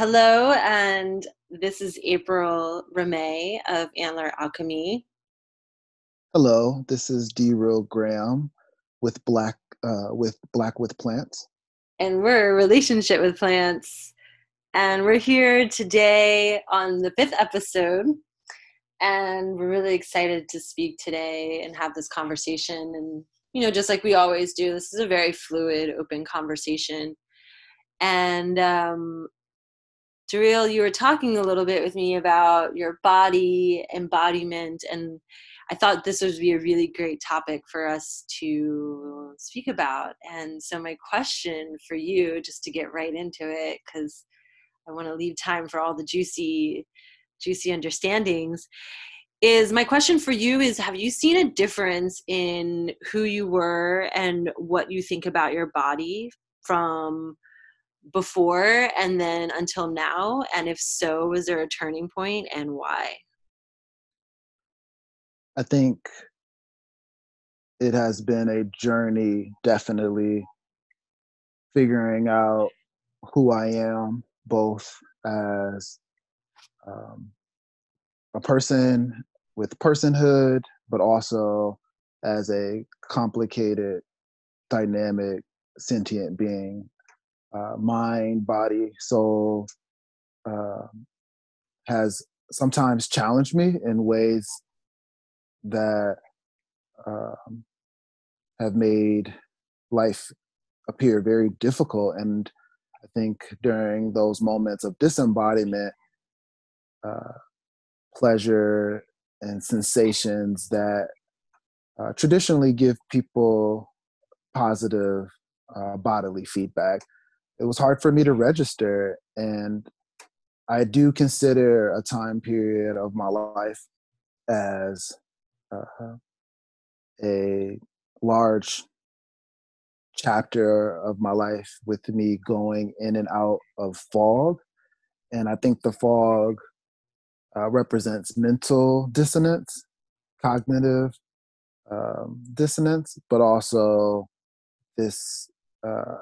Hello, and this is April Ramey of Antler Alchemy. Hello, this is D. Real Graham with Black uh, with Black with Plants, and we're relationship with plants. And we're here today on the fifth episode, and we're really excited to speak today and have this conversation. And you know, just like we always do, this is a very fluid, open conversation. And um, Daryl, you were talking a little bit with me about your body embodiment, and I thought this would be a really great topic for us to speak about. And so, my question for you, just to get right into it, because I want to leave time for all the juicy, juicy understandings, is my question for you is have you seen a difference in who you were and what you think about your body from before and then until now? And if so, was there a turning point and why? I think it has been a journey, definitely figuring out who I am, both as um, a person with personhood, but also as a complicated, dynamic, sentient being uh, mind, body, soul uh, has sometimes challenged me in ways that um, have made life appear very difficult. And I think during those moments of disembodiment, uh, pleasure and sensations that uh, traditionally give people positive uh, bodily feedback it was hard for me to register and i do consider a time period of my life as uh, a large chapter of my life with me going in and out of fog and i think the fog uh, represents mental dissonance cognitive um, dissonance but also this uh,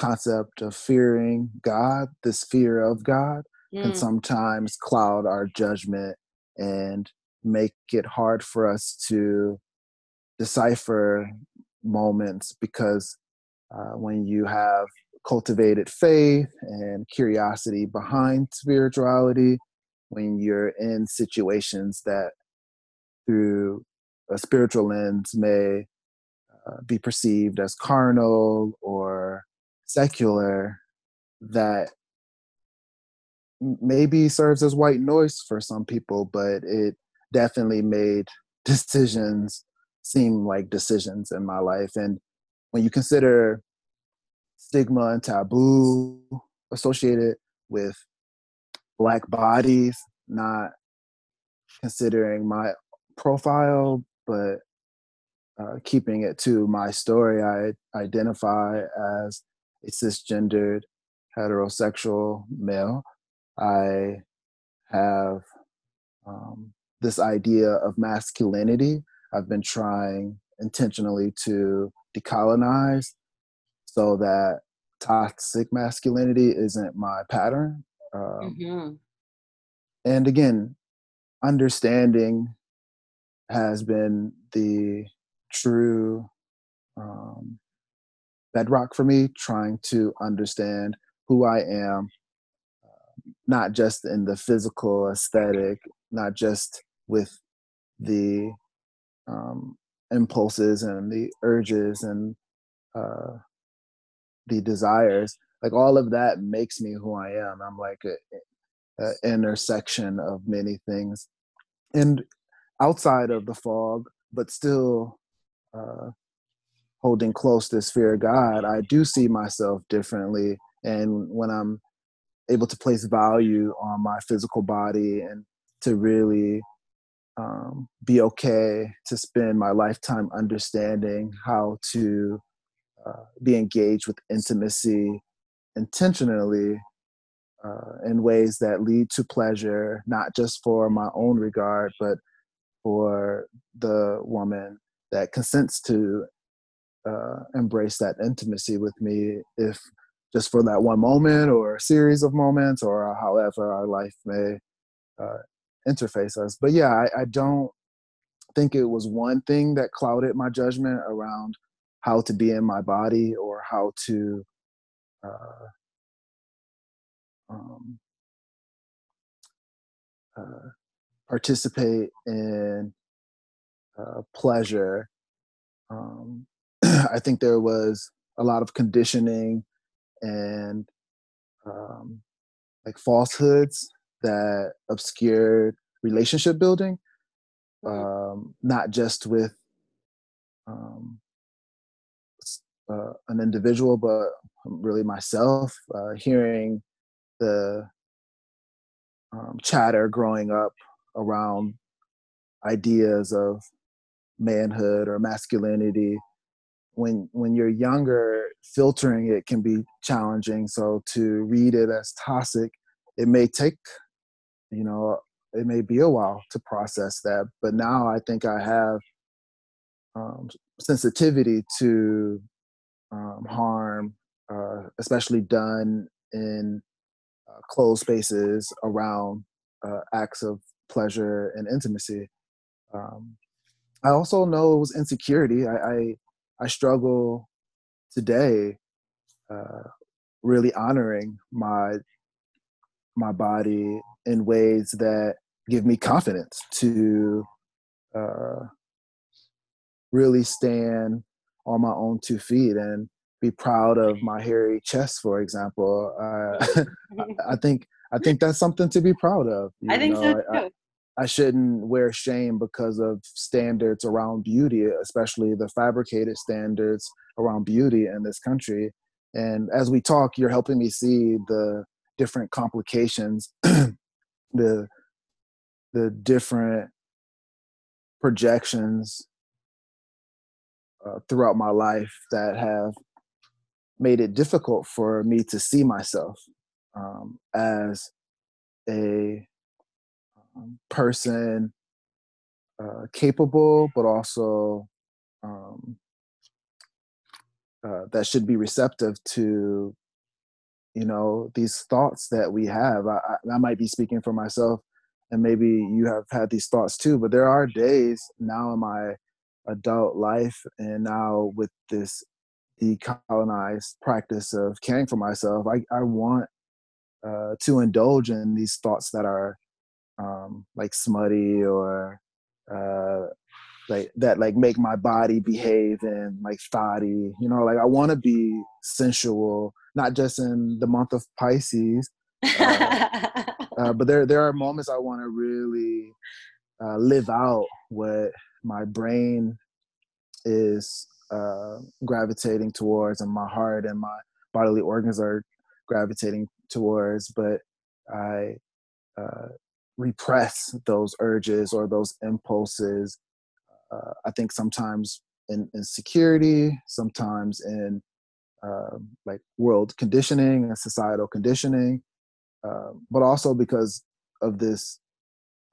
concept of fearing God, this fear of God, mm. can sometimes cloud our judgment and make it hard for us to decipher moments because uh, when you have cultivated faith and curiosity behind spirituality, when you're in situations that through a spiritual lens may uh, be perceived as carnal or secular that maybe serves as white noise for some people, but it definitely made decisions seem like decisions in my life. And when you consider stigma and taboo associated with black bodies, not considering my profile, but uh, keeping it to my story, I identify as a cisgendered heterosexual male. I have um, this idea of masculinity. I've been trying intentionally to decolonize so that toxic masculinity isn't my pattern. Um, mm-hmm. And again, understanding has been the true um, bedrock for me, trying to understand who I am, not just in the physical aesthetic, not just with the um, impulses and the urges and uh, the desires. Like all of that makes me who I am. I'm like an intersection of many things. And outside of the fog, but still uh, holding close this fear of God, I do see myself differently. And when I'm able to place value on my physical body and to really um, be okay to spend my lifetime understanding how to uh, be engaged with intimacy intentionally uh, in ways that lead to pleasure, not just for my own regard, but for the woman that consents to uh, embrace that intimacy with me if just for that one moment or a series of moments or however our life may uh, interface us. But yeah, I, I don't think it was one thing that clouded my judgment around how to be in my body or how to uh, um, uh, participate in uh, pleasure. Um, I think there was a lot of conditioning and um, like falsehoods that obscured relationship building, um, not just with um, uh, an individual, but really myself. Uh, hearing the um, chatter growing up around ideas of manhood or masculinity when when you're younger filtering it can be challenging. So to read it as toxic it may take you know it may be a while to process that. But now i think i have um, sensitivity to um, harm uh, especially done in uh, closed spaces around uh, acts of pleasure and intimacy. Um, i also know it was insecurity. I, I I struggle today uh, really honoring my my body in ways that give me confidence to uh, really stand on my own two feet and be proud of my hairy chest, for example. Uh, I, think I think that's something to be proud of. I think know? so too. I, shouldn't wear shame because of standards around beauty, especially the fabricated standards around beauty in this country. And as we talk, you're helping me see the different complications, the the different projections uh, throughout my life that have made it difficult for me to see myself um, as a person uh, capable, but also um, uh, that should be receptive to you know these thoughts that we have. I, I, I might be speaking for myself, and maybe you have had these thoughts too. But there are days now in my adult life, and now with this decolonized practice of caring for myself, I, I want uh, to indulge in these thoughts that are um, like smutty or uh, like that like make my body behave and like thotty. You know, like I want to be sensual, not just in the month of Pisces. Uh, uh, but there there are moments I want to really uh, live out what my brain is uh, gravitating towards, and my heart and my bodily organs are gravitating towards. But I uh, repress those urges or those impulses. Uh, I think sometimes in, in security, sometimes in uh, like world conditioning and societal conditioning, uh, but also because of this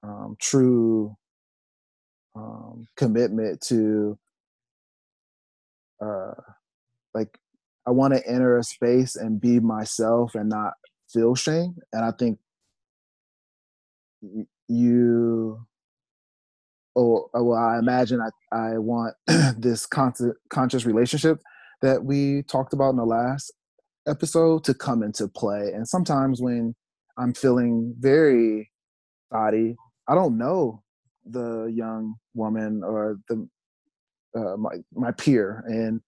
um, true um, commitment to uh, like I want to enter a space and be myself and not feel shame. And I think you oh well i imagine i, I want this conscious conscious relationship that we talked about in the last episode to come into play. And sometimes when i'm feeling very body i don't know the young woman or the uh, my my peer and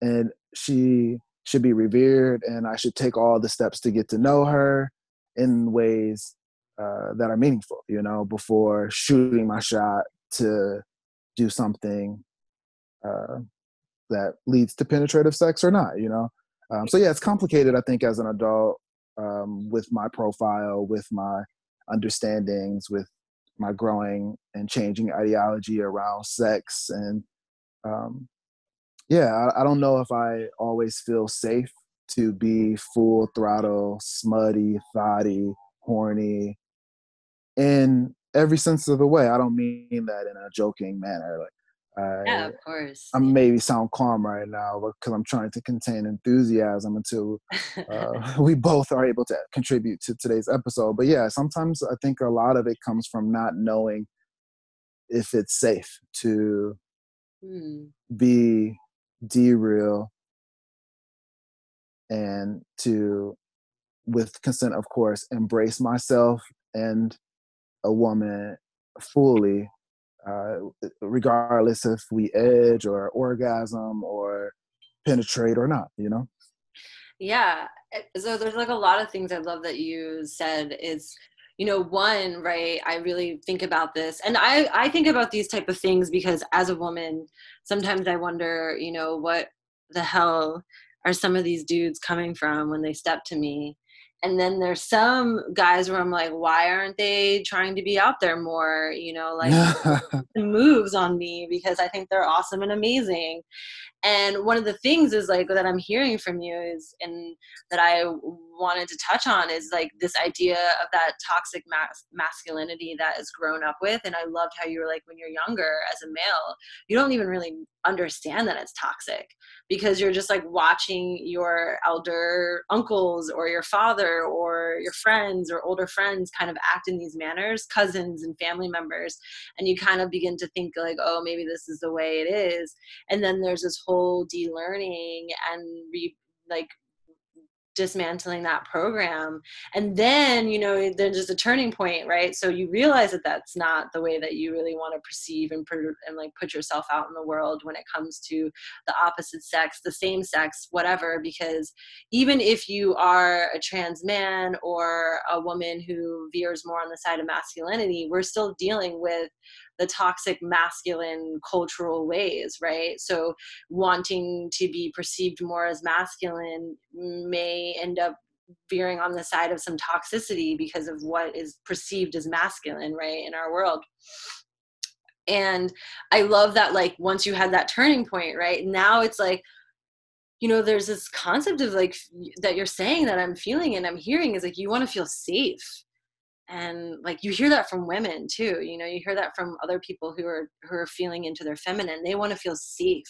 and she should be revered and i should take all the steps to get to know her in ways uh, that are meaningful, you know, before shooting my shot to do something uh, that leads to penetrative sex or not, you know. Um, so yeah, it's complicated. I think as an adult, um, with my profile, with my understandings, with my growing and changing ideology around sex, and um, yeah, I, I don't know if I always feel safe to be full throttle, smutty, thotty, horny, in every sense of the way. I don't mean that in a joking manner. Like I, yeah, of course. I maybe sound calm right now because I'm trying to contain enthusiasm until uh, we both are able to contribute to today's episode. But yeah, sometimes I think a lot of it comes from not knowing if it's safe to mm. be D-Real and to, with consent, of course, embrace myself and a woman fully uh, regardless if we edge or orgasm or penetrate or not, you know? Yeah. Eh, so there's like a lot of things I love that you said is, you know, one, right, I really think about this and I, I think about these type of things because as a woman, sometimes I wonder, you know, what the hell are some of these dudes coming from when they step to me? And then there's some guys where I'm like, why aren't they trying to be out there more? You know, like moves on me because I think they're awesome and amazing. And one of the things is like that I'm hearing from you is, and that I wanted to touch on is like this idea of that toxic mas- masculinity that is grown up with. And I loved how you were like, when you're younger as a male, you don't even really understand that it's toxic because you're just like watching your elder uncles or your father or your friends or older friends kind of act in these manners, cousins and family members. And you kind of begin to think like, oh, maybe this is the way it is. And then there's this whole whole de-learning and re like dismantling that program. And then you know there's just a turning point right? So you realize that that's not the way that you really want to perceive and, and like put yourself out in the world when it comes to the opposite sex the same sex whatever because even if you are a trans man or a woman who veers more on the side of masculinity we're still dealing with the toxic masculine cultural ways, right? So wanting to be perceived more as masculine may end up veering on the side of some toxicity because of what is perceived as masculine, right, in our world and i love that like once you had that turning point right now it's like you know there's this concept of like that you're saying that i'm feeling and i'm hearing is like you want to feel safe and like you hear that from women too you know you hear that from other people who are who are feeling into their feminine they want to feel safe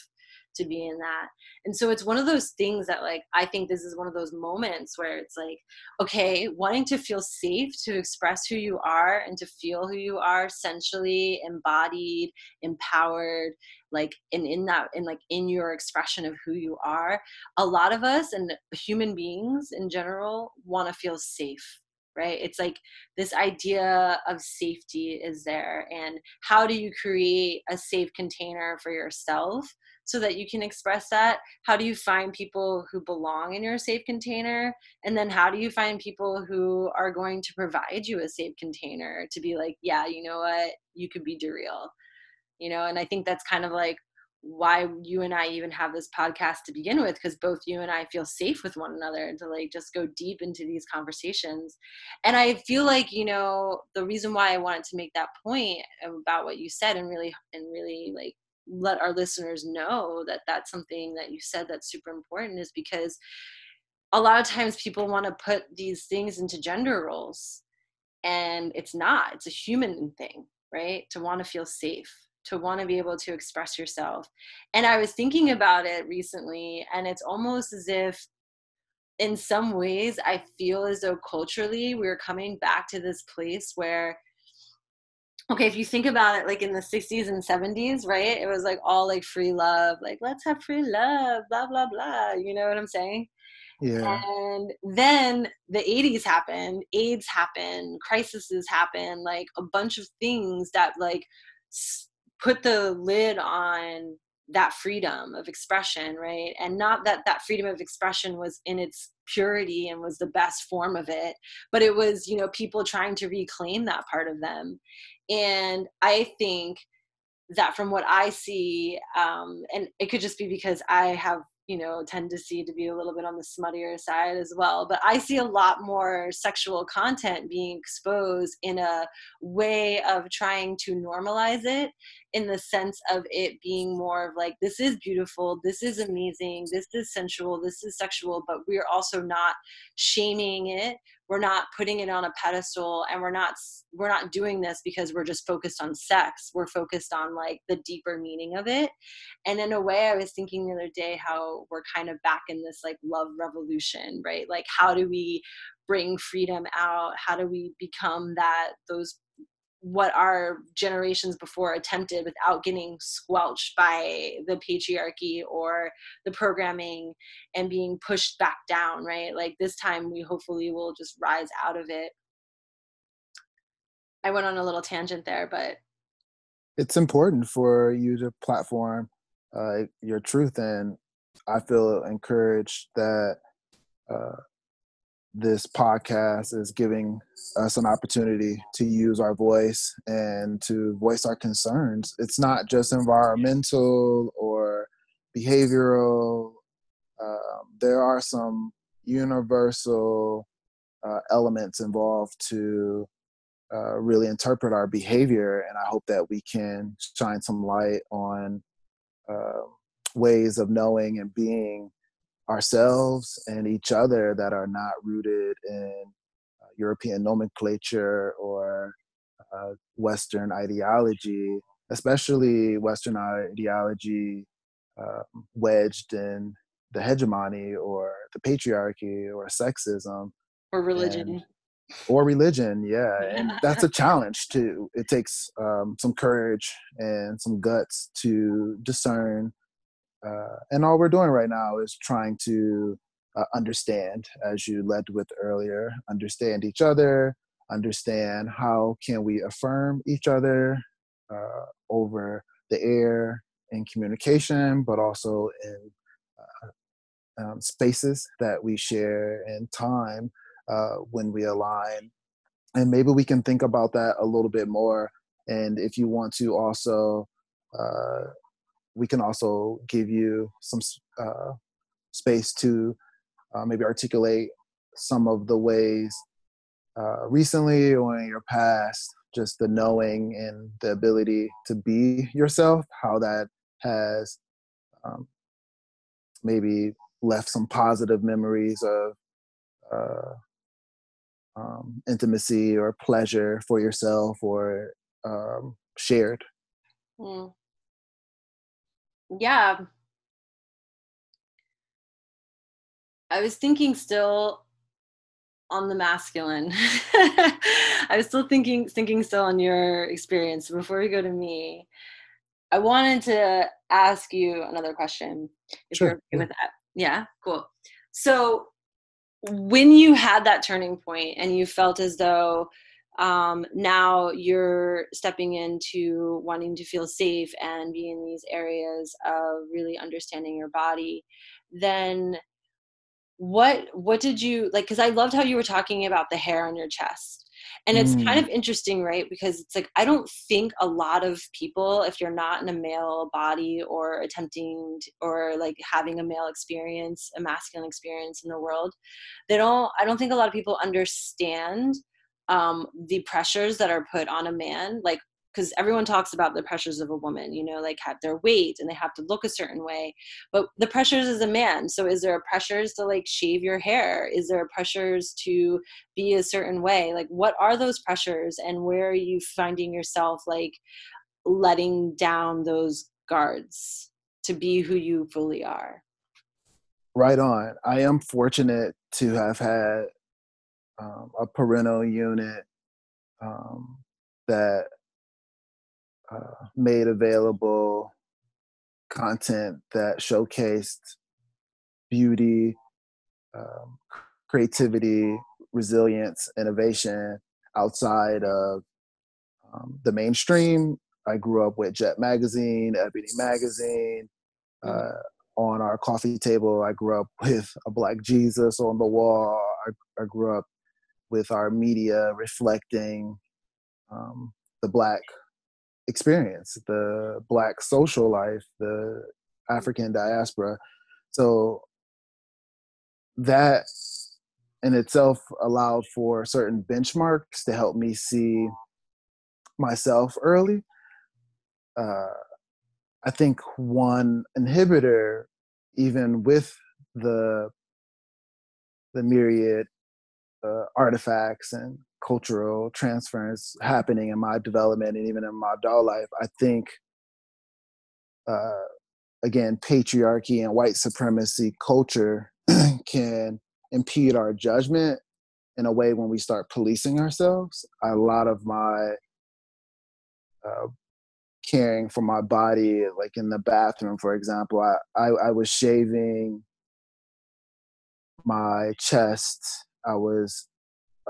to be in that. And so it's one of those things that like i think this is one of those moments where it's like okay wanting to feel safe to express who you are and to feel who you are sensually embodied empowered like in in that in like in your expression of who you are a lot of us and human beings in general want to feel safe right? It's like this idea of safety is there and how do you create a safe container for yourself so that you can express that? How do you find people who belong in your safe container? And then how do you find people who are going to provide you a safe container to be like yeah you know what? You could be real you know? And i think that's kind of like why you and I even have this podcast to begin with because both you and I feel safe with one another to like just go deep into these conversations. And I feel like, you know, the reason why I wanted to make that point about what you said and really and really like let our listeners know that that's something that you said that's super important is because a lot of times people want to put these things into gender roles and it's not. It's a human thing, right? To want to feel safe to want to be able to express yourself. And I was thinking about it recently, and it's almost as if, in some ways, I feel as though culturally we're coming back to this place where, okay, if you think about it, like in the 60s and 70s, right? It was like all like free love, like let's have free love, blah, blah, blah. You know what I'm saying? Yeah. And then the 80s happened, AIDS happened, crises happened, like a bunch of things that like put the lid on that freedom of expression right? And not that that freedom of expression was in its purity and was the best form of it but it was you know people trying to reclaim that part of them. And i think that from what i see um, and it could just be because i have you know tendency to be a little bit on the smuttier side as well but i see a lot more sexual content being exposed in a way of trying to normalize it in the sense of it being more of like this is beautiful this is amazing this is sensual this is sexual but we're also not shaming it we're not putting it on a pedestal and we're not we're not doing this because we're just focused on sex. We're focused on like the deeper meaning of it. And in a way i was thinking the other day how we're kind of back in this like love revolution right? Like how do we bring freedom out? How do we become that those what our generations before attempted without getting squelched by the patriarchy or the programming and being pushed back down right? Like this time we hopefully will just rise out of it. I went on a little tangent there but it's important for you to platform uh, your truth and i feel encouraged that uh, this podcast is giving us an opportunity to use our voice and to voice our concerns. It's not just environmental or behavioral, um, there are some universal uh, elements involved to uh, really interpret our behavior. And I hope that we can shine some light on uh, ways of knowing and being ourselves and each other that are not rooted in uh, European nomenclature or uh, Western ideology, especially Western ideology uh, wedged in the hegemony or the patriarchy or sexism or religion. And, or religion, yeah, and that's a challenge too. It takes um, some courage and some guts to discern uh, and all we're doing right now is trying to uh, understand, as you led with earlier, understand each other, understand how can we affirm each other uh, over the air in communication, but also in uh, um, spaces that we share in time uh, when we align. And maybe we can think about that a little bit more. And if you want to also uh, we can also give you some uh, space to uh, maybe articulate some of the ways uh, recently or in your past, just the knowing and the ability to be yourself, how that has um, maybe left some positive memories of uh, um, intimacy or pleasure for yourself or um, shared. Mm yeah. I was thinking still on the masculine. I was still thinking thinking still on your experience. Before we go to me i wanted to ask you another question if sure. you're okay with that. Yeah cool. So when you had that turning point and you felt as though um, now you're stepping into wanting to feel safe and be in these areas of really understanding your body. Then what what did you like because i loved how you were talking about the hair on your chest. And it's mm. kind of interesting right? Because it's like i don't think a lot of people if you're not in a male body or attempting to, or like having a male experience a masculine experience in the world they don't i don't think a lot of people understand um, the pressures that are put on a man like because everyone talks about the pressures of a woman you know like have their weight and they have to look a certain way but the pressures as a man so is there pressures to like shave your hair? Is there pressures to be a certain way? Like what are those pressures and where are you finding yourself like letting down those guards to be who you fully are? Right on. I am fortunate to have had um, a parental unit um, that uh, made available content that showcased beauty, um, creativity, resilience, innovation outside of um, the mainstream. I grew up with Jet Magazine, Ebony Magazine. Mm-hmm. Uh, on our coffee table, I grew up with a Black Jesus on the wall. I, I grew up with our media reflecting um, the black experience, the black social life, the African diaspora. So that in itself allowed for certain benchmarks to help me see myself early. uh, I think one inhibitor, even with the the myriad uh, artifacts and cultural transference happening in my development and even in my adult life, I think uh, again patriarchy and white supremacy culture can impede our judgment in a way when we start policing ourselves. A lot of my uh, caring for my body, like in the bathroom, for example, I, I, I was shaving my chest. I was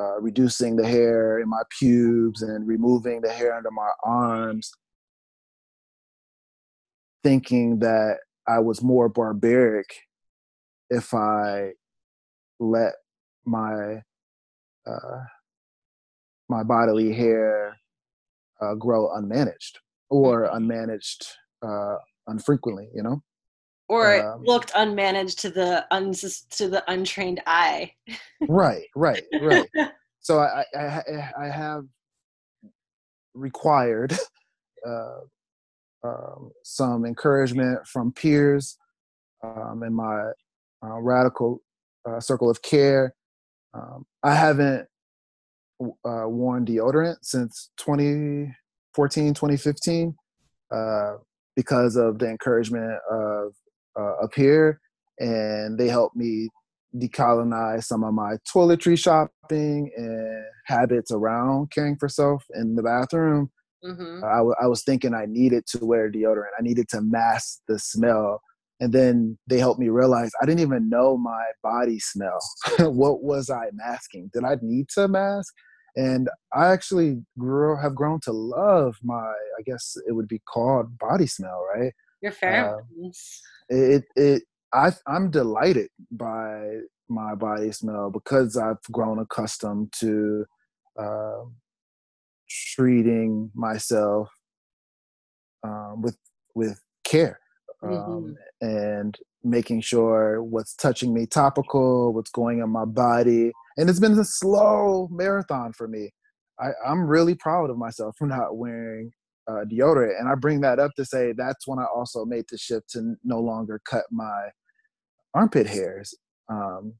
uh, reducing the hair in my pubes and removing the hair under my arms, thinking that I was more barbaric if I let my uh, my bodily hair uh, grow unmanaged or mm-hmm. unmanaged uh, unfrequently, you know. Or um, looked unmanaged to the uns- to the untrained eye. right, right, right. So I, I, I have required uh, um, some encouragement from peers um, in my uh, radical uh, circle of care. Um, I haven't uh, worn deodorant since 2014, 2015 uh, because of the encouragement of uh, a peer, and they helped me decolonize some of my toiletry shopping and habits around caring for self in the bathroom. Mm-hmm. I, w- I was thinking I needed to wear deodorant. I needed to mask the smell and then they helped me realize i didn't even know my body smell what was i masking did i need to mask and i actually grew have grown to love my i guess it would be called body smell right your pheromones uh, it it i i'm delighted by my body smell because i've grown accustomed to uh, treating myself um, with with care mm-hmm. um, and making sure what's touching me topical, what's going on my body. And it's been a slow marathon for me. I I, am really proud of myself for not wearing uh, deodorant. And I bring that up to say that's when I also made the shift to no longer cut my armpit hairs. Um,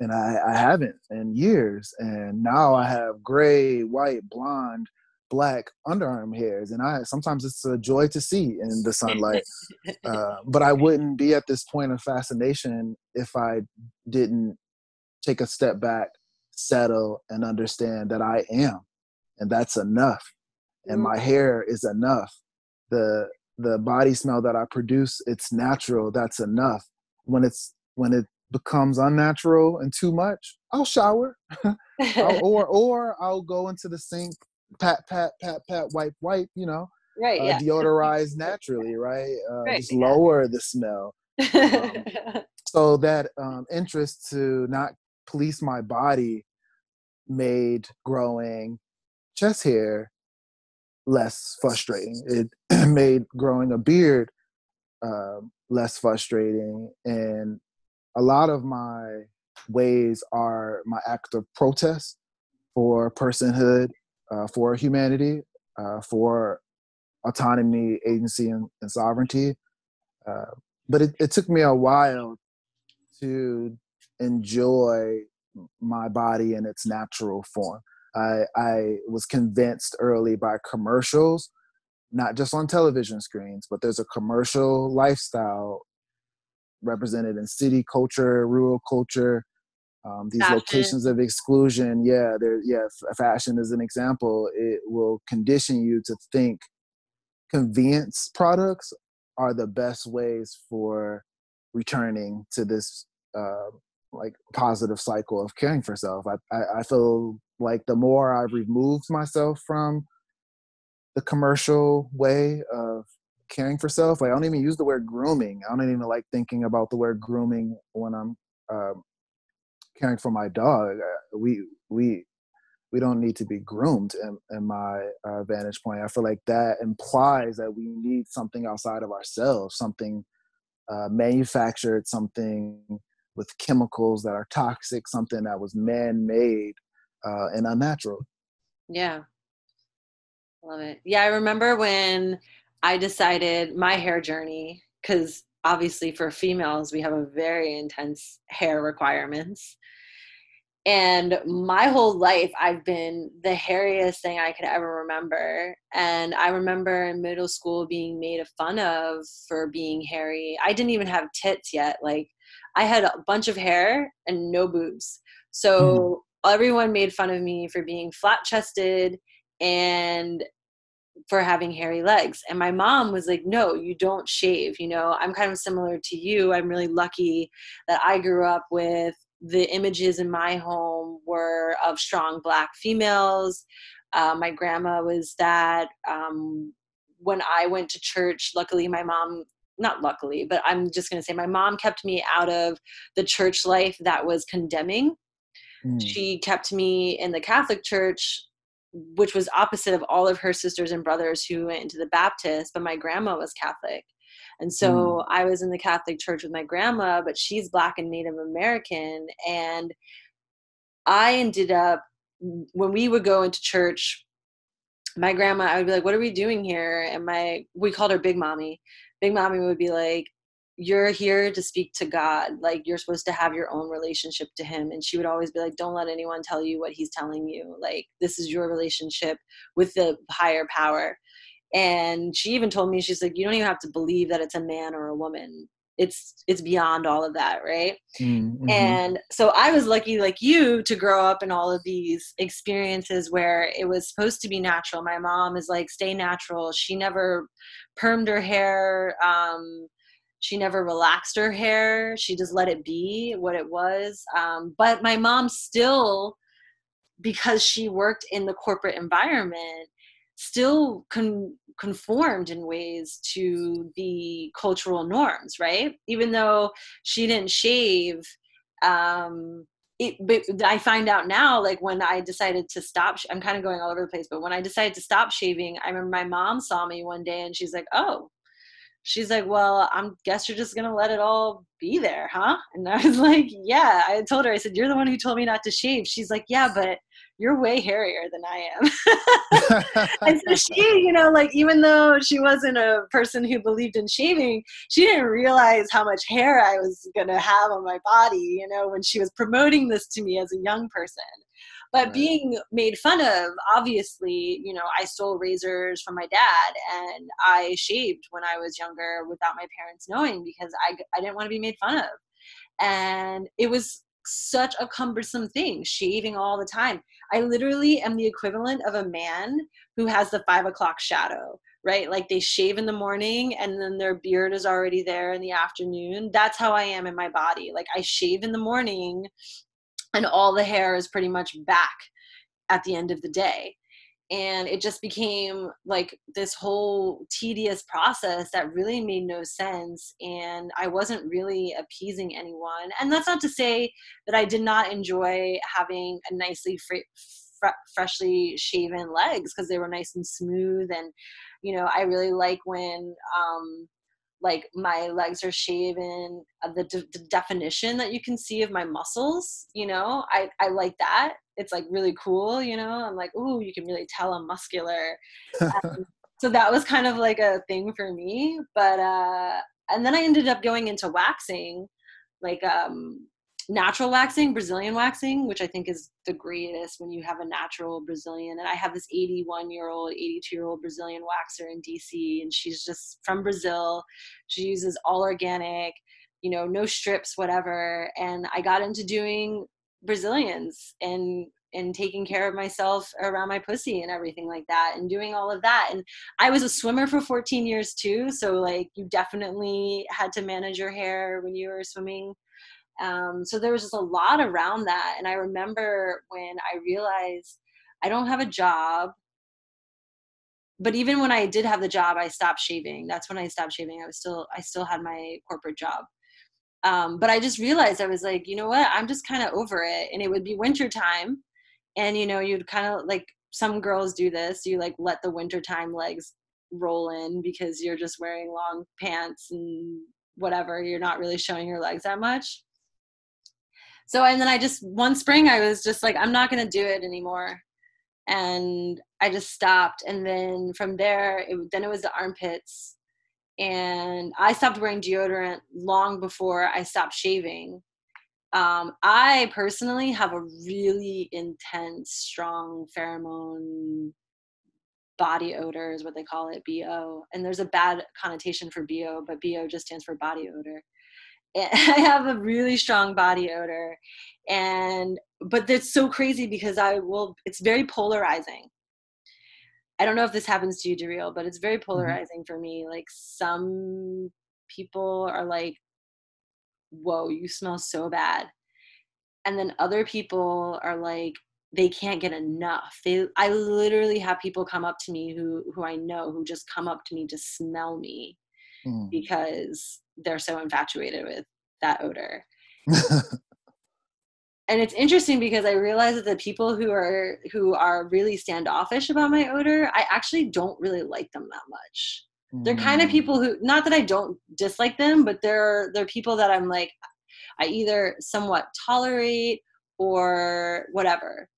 and I, I haven't in years. And now I have gray, white, blonde black underarm hairs and i sometimes it's a joy to see in the sunlight uh, but i wouldn't be at this point of fascination if i didn't take a step back settle and understand that i am and that's enough and my mm-hmm. hair is enough the the body smell that i produce it's natural that's enough when it's when it becomes unnatural and too much i'll shower I'll, or or i'll go into the sink pat, pat, pat, pat, wipe, wipe, you know, right, uh, yeah. deodorize naturally, right? Uh, right, just yeah. lower the smell. Um, so that um, interest to not police my body made growing chest hair less frustrating. It made growing a beard uh, less frustrating. And a lot of my ways are my act of protest for personhood uh, for humanity, uh, for autonomy, agency, and, and sovereignty. Uh, but it, it, took me a while to enjoy my body in its natural form. I, I was convinced early by commercials, not just on television screens, but there's a commercial lifestyle represented in city culture, rural culture, um, these fashion. locations of exclusion. Yeah there yeah fashion is an example. It will condition you to think. Convenience products are the best ways for returning to this uh, like positive cycle of caring for self. I, I, I feel like the more i've removed myself from the commercial way of caring for self like i don't even use the word grooming i don't even like thinking about the word grooming when i'm uh, caring for my dog, uh, we we we don't need to be groomed in, in my uh, vantage point. I feel like that implies that we need something outside of ourselves, something uh, manufactured, something with chemicals that are toxic, something that was man-made uh, and unnatural. Yeah, love it. Yeah, I remember when I decided my hair journey, because obviously for females, we have a very intense hair requirements. And my whole life, I've been the hairiest thing I could ever remember. And I remember in middle school being made fun of for being hairy. I didn't even have tits yet. Like, I had a bunch of hair and no boobs. So mm. Everyone made fun of me for being flat chested and for having hairy legs. And my mom was like, no, you don't shave. You know, I'm kind of similar to you. I'm really lucky that I grew up with the images in my home were of strong black females. Uh, my grandma was that. Um, when I went to church, luckily my mom, not luckily, but I'm just going to say my mom kept me out of the church life that was condemning. Mm. She kept me in the Catholic Church which was opposite of all of her sisters and brothers who went into the Baptist, but my grandma was Catholic. And so mm. I was in the Catholic Church with my grandma, but she's Black and Native American. And I ended up, when we would go into church, my grandma, I would be like, What are we doing here? And my, we called her Big Mommy. Big Mommy would be like, you're here to speak to God. Like you're supposed to have your own relationship to him. And she would always be like, don't let anyone tell you what he's telling you. Like this is your relationship with the higher power. And she even told me, she's like, you don't even have to believe that it's a man or a woman. It's it's beyond all of that, right? Mm-hmm. And so I was lucky, like you, to grow up in all of these experiences where it was supposed to be natural. My mom is like, stay natural. She never permed her hair. Um, she never relaxed her hair. She just let it be what it was. Um, but my mom still because she worked in the corporate environment still con- conformed in ways to the cultural norms right? Even though she didn't shave um, it, but I find out now, like when I decided to stop, I'm kind of going all over the place, but when I decided to stop shaving, I remember my mom saw me one day and she's like, Oh, she's like, Well, I'm guess you're just to let it all be there, huh? And I was like, Yeah. I told her, I said, You're the one who told me not to shave. She's like, Yeah, but you're way hairier than I am. and so she, you know, like even though she wasn't a person who believed in shaving, she didn't realize how much hair I was to have on my body, you know, when she was promoting this to me as a young person but right. being made fun of obviously you know i stole razors from my dad and i shaved when i was younger without my parents knowing because i, I didn't want to be made fun of. And it was such a cumbersome thing shaving all the time. I literally am the equivalent of a man who has the five o'clock shadow right? Like they shave in the morning and then their beard is already there in the afternoon. That's how i am in my body. Like i shave in the morning and all the hair is pretty much back at the end of the day. And it just became like this whole tedious process that really made no sense and i wasn't really appeasing anyone. And that's not to say that i did not enjoy having a nicely fr- fr- freshly shaven legs because they were nice and smooth and you know i really like when um like my legs are shaven uh, the, de- the, definition that you can see of my muscles you know? I i like that. It's like really cool you know? I'm like ooh you can really tell i'm muscular. Um, so that was kind of like a thing for me but uh and then i ended up going into waxing like um natural waxing, Brazilian waxing, which I think is the greatest when you have a natural Brazilian. And I have this 81 year old, 82 year old Brazilian waxer in DC, and she's just from Brazil. She uses all organic, you know, no strips, whatever. And I got into doing Brazilians and and taking care of myself around my pussy and everything like that and doing all of that and i was a swimmer for 14 years too so like you definitely had to manage your hair when you were swimming um, so there was just a lot around that. And I remember when I realized I don't have a job. But even when I did have the job, I stopped shaving. That's when I stopped shaving. I was still, I still had my corporate job. Um, but I just realized I was like, you know what? I'm just kind of over it. And it would be winter time, and you know, you'd kind of like some girls do this. You like let the wintertime legs roll in because you're just wearing long pants and whatever. You're not really showing your legs that much so and then i just one spring i was just like i'm not going to do it anymore and I just stopped. And then from there, it, then it was the armpits. And I stopped wearing deodorant long before I stopped shaving. Um, I personally have a really intense, strong pheromone body odor, is what they call it, BO. And there's a bad connotation for BO, but BO just stands for body odor. I have a really strong body odor. And but that's so crazy because i will it's very polarizing. I don't know if this happens to you Daryl, but it's very mm-hmm. polarizing mm-hmm. for me. Like some people are like whoa you smell so bad. And then other people are like they can't get enough. They i literally have people come up to me who who i know who just come up to me to smell me mm. because they're so infatuated with that odor and it's interesting because I realize that the people who are who are really standoffish about my odor, I actually don't really like them that much. Mm. They're kind of mm. people who not that I don't dislike them, but they're they're people that I'm like I either somewhat tolerate or whatever.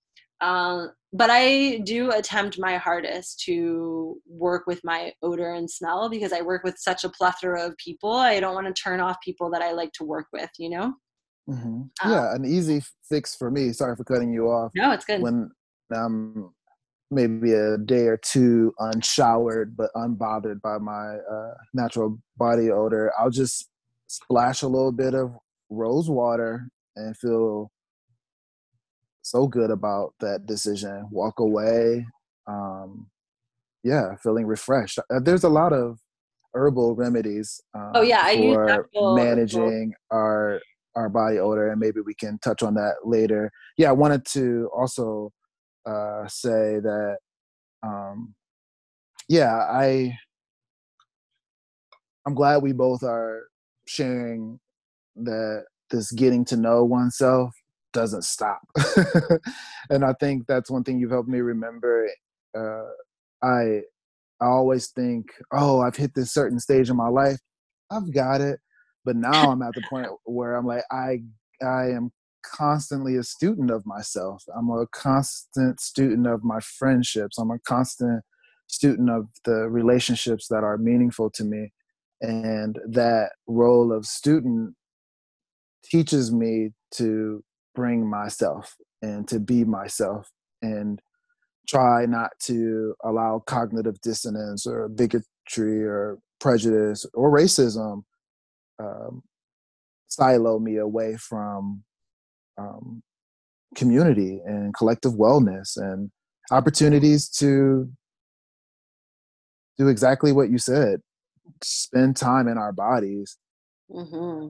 Um, but I do attempt my hardest to work with my odor and smell because I work with such a plethora of people. I don't want to turn off people that I like to work with, you know? Mm-hmm. Um, yeah, an easy fix for me. Sorry for cutting you off. No, it's good. When um, maybe a day or two unshowered but unbothered by my uh, natural body odor, I'll just splash a little bit of rose water and feel so good about that decision. Walk away. Um, yeah, feeling refreshed. Uh, there's a lot of herbal remedies. Um, oh yeah, I for managing our our body odor, and maybe we can touch on that later. Yeah, I wanted to also uh, say that, um, yeah, I I'm glad we both are sharing that this getting to know oneself doesn't stop, and I think that's one thing you've helped me remember. Uh, I I always think, oh, I've hit this certain stage in my life. I've got it. But now I'm at the point where I'm like, I I am constantly a student of myself. I'm a constant student of my friendships. I'm a constant student of the relationships that are meaningful to me. And that role of student teaches me to bring myself and to be myself and try not to allow cognitive dissonance or bigotry or prejudice or racism um, silo me away from um, community and collective wellness and opportunities to do exactly what you said spend time in our bodies mm-hmm.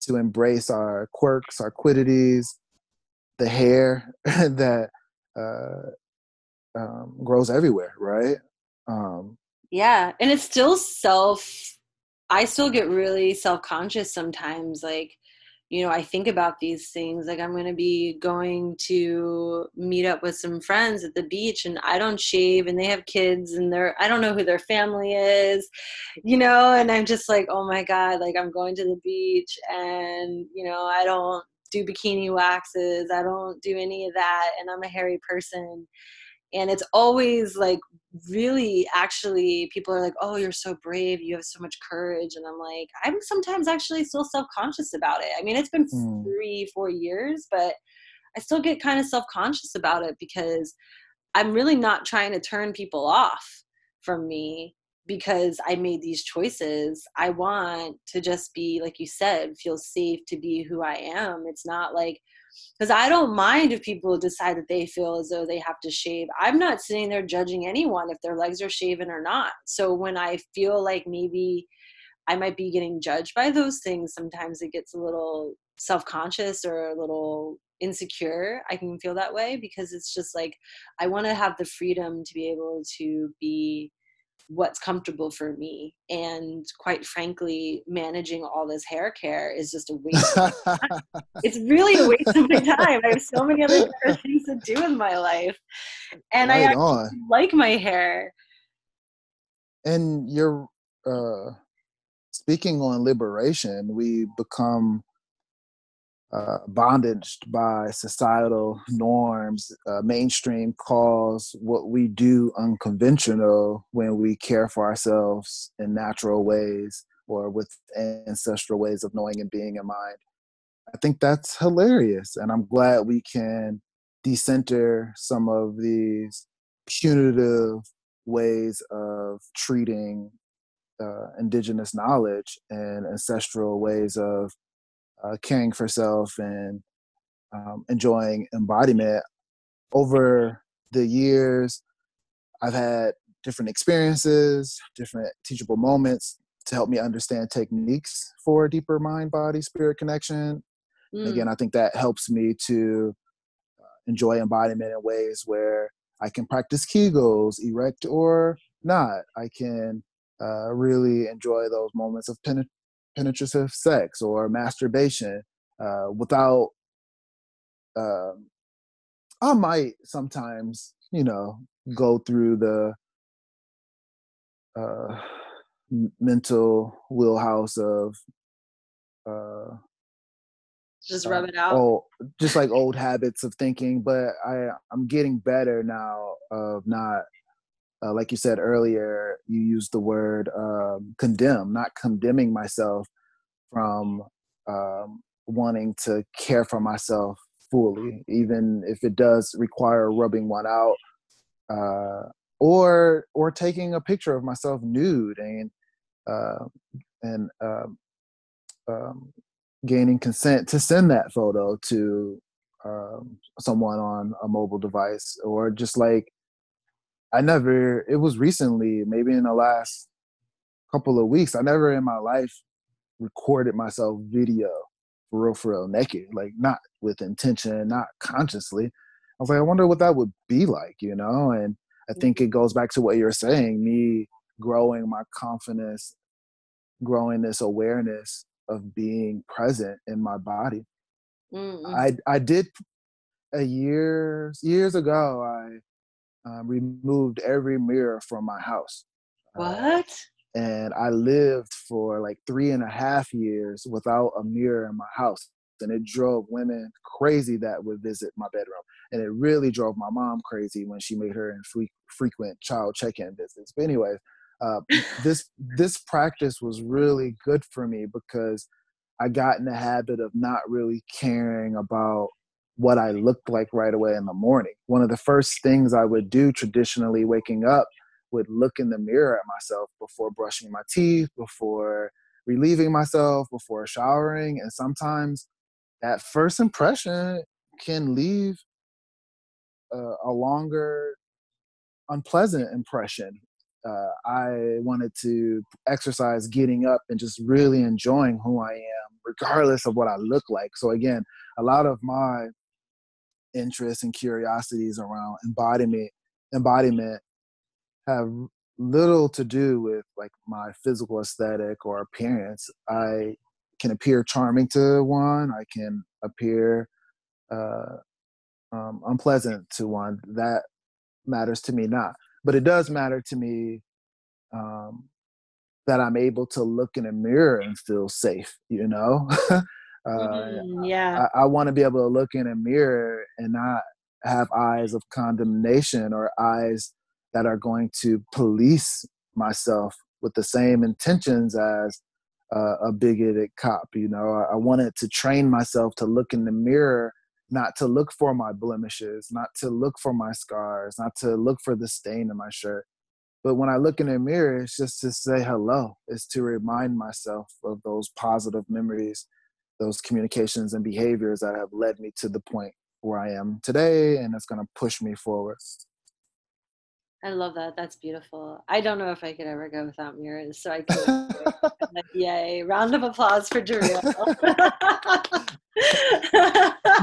to embrace our quirks our quiddities the hair that uh, um, grows everywhere right um, yeah and it's still self I still get really self conscious sometimes. Like, you know, I think about these things. Like, I'm going to be going to meet up with some friends at the beach, and I don't shave, and they have kids, and they're, I don't know who their family is, you know, and I'm just like, oh my God, like, I'm going to the beach, and, you know, I don't do bikini waxes, I don't do any of that, and I'm a hairy person. And it's always like really actually people are like oh you're so brave you have so much courage. And i'm like i'm sometimes actually still self-conscious about it. I mean it's been mm. three four years but i still get kind of self-conscious about it because i'm really not trying to turn people off from me because i made these choices i want to just be like you said feel safe to be who i am it's not like because I don't mind if people decide that they feel as though they have to shave. I'm not sitting there judging anyone if their legs are shaven or not. So when I feel like maybe I might be getting judged by those things, sometimes it gets a little self conscious or a little insecure. I can feel that way because it's just like I want to have the freedom to be able to be what's comfortable for me. And quite frankly, managing all this hair care is just a waste. it's really a waste of my time. I have so many other things to do in my life. And right I actually like my hair. And you're uh, speaking on liberation, we become uh, bondaged by societal norms. Uh, mainstream calls what we do unconventional when we care for ourselves in natural ways or with ancestral ways of knowing and being in mind. I think that's hilarious. And I'm glad we can decenter some of these punitive ways of treating uh, indigenous knowledge and ancestral ways of uh, caring for self and um, enjoying embodiment. Over the years, I've had different experiences, different teachable moments to help me understand techniques for deeper mind body spirit connection. Mm. Again, I think that helps me to uh, enjoy embodiment in ways where I can practice Kegels, erect or not. I can uh, really enjoy those moments of penet- penetrative sex or masturbation uh, without. Um, I might sometimes, you know, go through the uh, mental wheelhouse of uh, just rub it out. Oh, just like old habits of thinking. But I, I'm getting better now of not uh, like you said earlier, you used the word um, condemn, not condemning myself from um, wanting to care for myself fully, even if it does require rubbing one out, uh, or or taking a picture of myself nude and uh, and um, um, gaining consent to send that photo to um, someone on a mobile device, or just like I never, it was recently, maybe in the last couple of weeks, I never in my life recorded myself video for real, for real, naked, like not with intention, not consciously. I was like, I wonder what that would be like, you know? And I think it goes back to what you're saying, me growing my confidence, growing this awareness of being present in my body. Mm-hmm. I I did a years years ago. I um, removed every mirror from my house. Uh, what? Uh, and I lived for like three and a half years without a mirror in my house. And it drove women crazy that would visit my bedroom. And it really drove my mom crazy when she made her in free, frequent child check-in visits. But anyways, uh, this this practice was really good for me because I got in the habit of not really caring about what I looked like right away in the morning. One of the first things I would do traditionally waking up would look in the mirror at myself before brushing my teeth, before relieving myself, before showering. And sometimes that first impression can leave uh, a longer, unpleasant impression. Uh, I wanted to exercise getting up and just really enjoying who I am, regardless of what I look like. So, again, a lot of my interests and curiosities around embodiment embodiment have little to do with like my physical aesthetic or appearance. I can appear charming to one i can appear uh, um, unpleasant to one. That matters to me not. But it does matter to me um, that i'm able to look in a mirror and feel safe you know Uh, mm-hmm, yeah. I, I want to be able to look in a mirror and not have eyes of condemnation or eyes that are going to police myself with the same intentions as uh, a bigoted cop. You know, I, I wanted to train myself to look in the mirror, not to look for my blemishes, not to look for my scars, not to look for the stain in my shirt. But when I look in the mirror, it's just to say hello. It's to remind myself of those positive memories those communications and behaviors that have led me to the point where I am today, and it's going to push me forward. I love that. That's beautiful. I don't know if I could ever go without mirrors, so I could. yay! Round of applause for Jareel.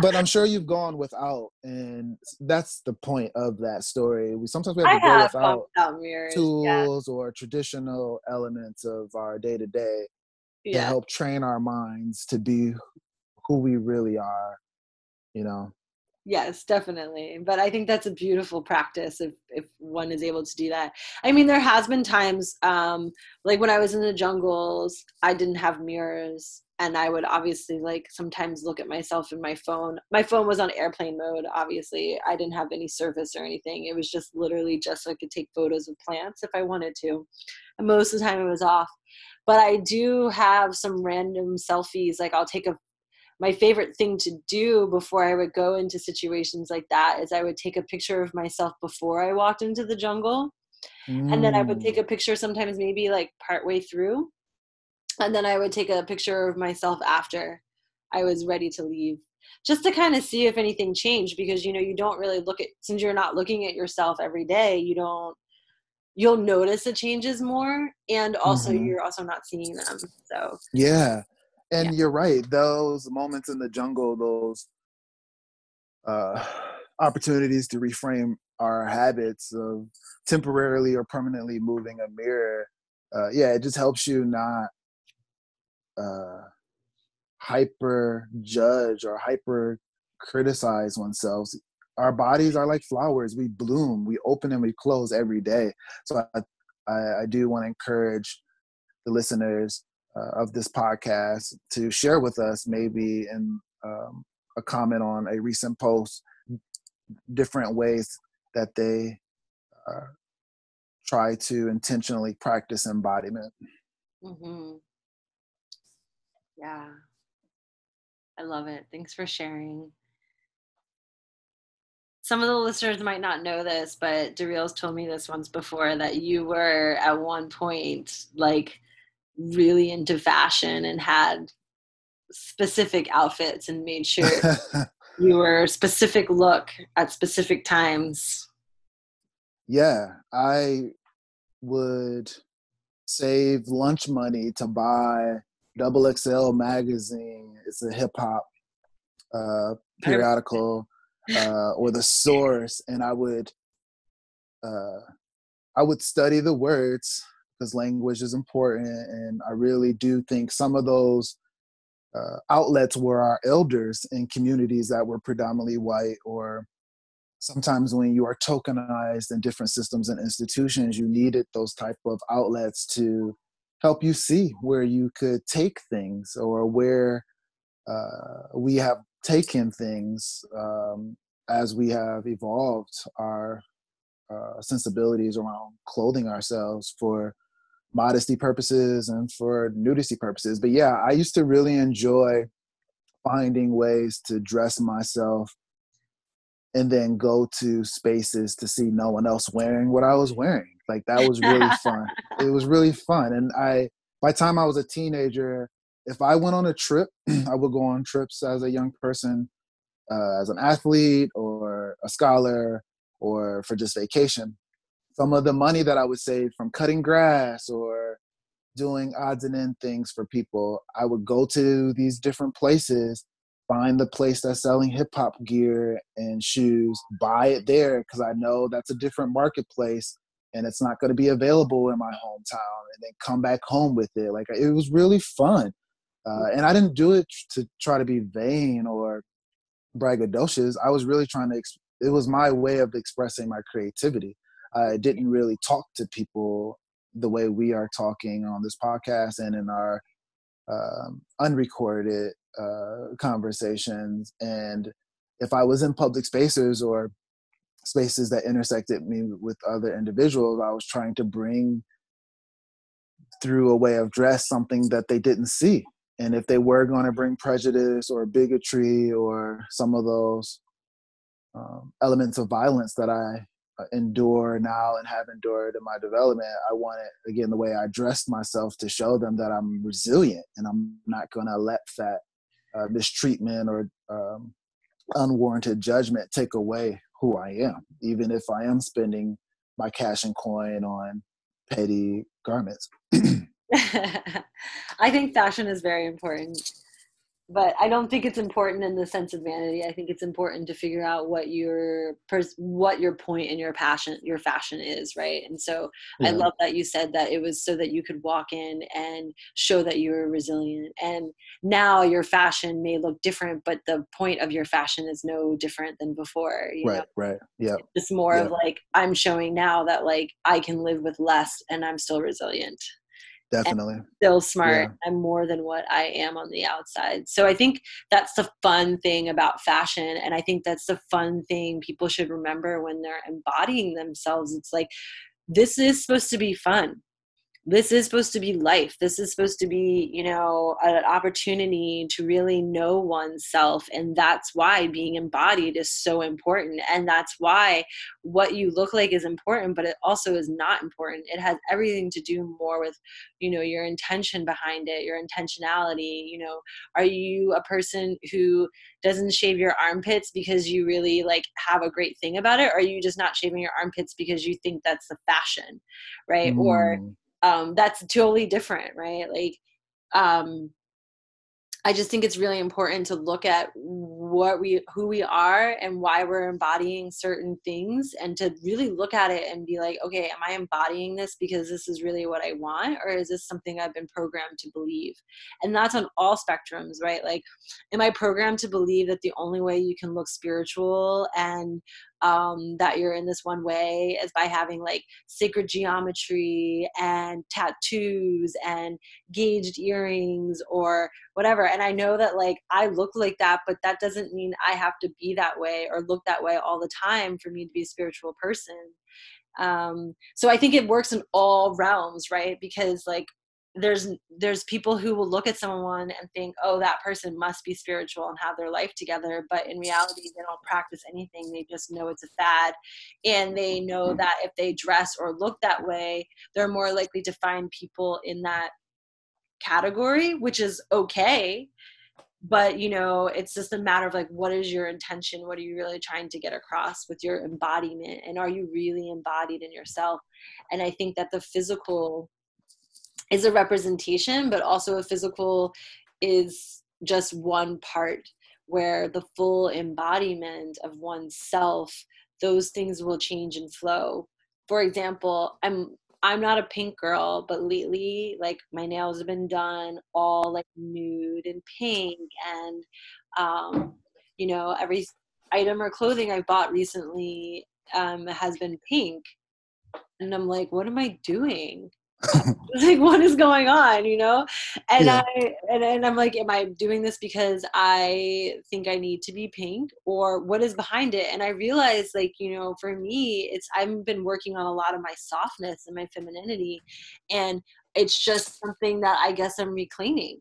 but I'm sure you've gone without, and that's the point of that story. We sometimes we have to I go without, without mirrors, tools yeah. or traditional elements of our day to day yeah. to help train our minds to be who we really are you know yes definitely but i think that's a beautiful practice if if one is able to do that i mean there has been times um like when i was in the jungles i didn't have mirrors and I would obviously like sometimes look at myself in my phone. My phone was on airplane mode, obviously. I didn't have any service or anything. It was just literally just so I could take photos of plants if I wanted to. And most of the time it was off. But I do have some random selfies. Like I'll take a my favorite thing to do before I would go into situations like that is I would take a picture of myself before I walked into the jungle. Mm. And then I would take mm. a picture sometimes maybe like partway through and then I would take a picture of myself after I was ready to leave just to kind of see if anything changed because you know you don't really look at since you're not looking at yourself every day you don't you'll notice the changes more and also mm-hmm. you're also not seeing them so yeah and yeah. you're right those moments in the jungle those uh opportunities to reframe our habits of temporarily or permanently moving a mirror uh yeah it just helps you not uh, hyper judge or hyper criticize oneself. Our bodies are like flowers. We bloom, we open and we close every day. So I, I, I do want to encourage the listeners uh, of this podcast to share with us maybe in um, a comment on a recent post different ways that they uh, try to intentionally practice embodiment. Mm-hmm. Yeah. I love it. Thanks for sharing. Some of the listeners might not know this, but Dareel's told me this once before that you were at one point like really into fashion and had specific outfits and made sure you were specific look at specific times. Yeah, I would save lunch money to buy Double XL magazine. It's a hip hop uh, periodical uh, or the source, and I would uh, I would study the words because language is important, and I really do think some of those uh, outlets were our elders in communities that were predominantly white or sometimes when you are tokenized in different systems and institutions you needed those type of outlets to help you see where you could take things or where uh, we have taken things um, as we have evolved our uh, sensibilities around clothing ourselves for modesty purposes and for nudity purposes. But yeah, I used to really enjoy finding ways to dress myself and then go to spaces to see no one else wearing what I was wearing. Like that was really fun. It was really fun. And I, by the time I was a teenager, if I went on a trip, I would go on trips as a young person, uh, as an athlete or a scholar or for just vacation. Some of the money that I would save from cutting grass or doing odds and end things for people, I would go to these different places, find the place that's selling hip hop gear and shoes, buy it there because I know that's a different marketplace and it's not going to be available in my hometown and then come back home with it. Like it was really fun. Uh, and i didn't do it to try to be vain or braggadocious. I was really trying to exp- it was my way of expressing my creativity. I didn't really talk to people the way we are talking on this podcast and in our um, unrecorded uh, conversations. And if i was in public spaces or spaces that intersected me with other individuals, I was trying to bring through a way of dress something that they didn't see. And if they were going to bring prejudice or bigotry or some of those um, elements of violence that I uh, endure now and have endured in my development, I wanted, again, the way I dressed myself to show them that I'm resilient and I'm not going to let that uh, mistreatment or um, unwarranted judgment take away who I am, even if I am spending my cash and coin on petty garments. I think fashion is very important but I don't think it's important in the sense of vanity. I think it's important to figure out what your pers- what your point and your passion, your fashion is, right? And so yeah. I love that you said that it was so that you could walk in and show that you were resilient. And now your fashion may look different, but the point of your fashion is no different than before. right, know? right, yeah. It's more of like I'm showing now that like I can live with less and I'm still resilient. Definitely. still smart. Yeah. i'm more than what i am on the outside. So i think that's the fun thing about fashion and i think that's the fun thing people should remember when they're embodying themselves. It's like this is supposed to be fun this is supposed to be life. This is supposed to be you know an opportunity to really know oneself. And that's why being embodied is so important. And that's why what you look like is important but it also is not important. It has everything to do more with you know your intention behind it your intentionality. You know are you a person who doesn't shave your armpits because you really like have a great thing about it? Or are you just not shaving your armpits because you think that's the fashion? Right? Mm. or um, that's totally different right? Like um, I just think it's really important to look at what we who we are and why we're embodying certain things and to really look at it and be like okay am I embodying this because this is really what I want or is this something I've been programmed to believe? And that's on all spectrums right? Like am I programmed to believe that the only way you can look spiritual and um, that you're in this one way is by having like sacred geometry and tattoos and gauged earrings or whatever. And I know that like I look like that, but that doesn't mean I have to be that way or look that way all the time for me to be a spiritual person. Um, so I think it works in all realms, right? Because like there's there's people who will look at someone and think oh that person must be spiritual and have their life together but in reality they don't practice anything. They just know it's a fad and they know mm-hmm. that if they dress or look that way they're more likely to find people in that category which is okay. But you know it's just a matter of like what is your intention? What are you really trying to get across with your embodiment? And are you really embodied in yourself? And i think that the physical is a representation, but also a physical is just one part where the full embodiment of oneself, those things will change and flow. For example, I'm I'm not a pink girl, but lately, like my nails have been done all like nude and pink, and um, you know, every item or clothing I bought recently um, has been pink, and I'm like, what am I doing? like what is going on you know and yeah. i and, and i'm like am i doing this because i think i need to be pink or what is behind it and i realized like you know for me it's i've been working on a lot of my softness and my femininity and it's just something that i guess i'm reclaiming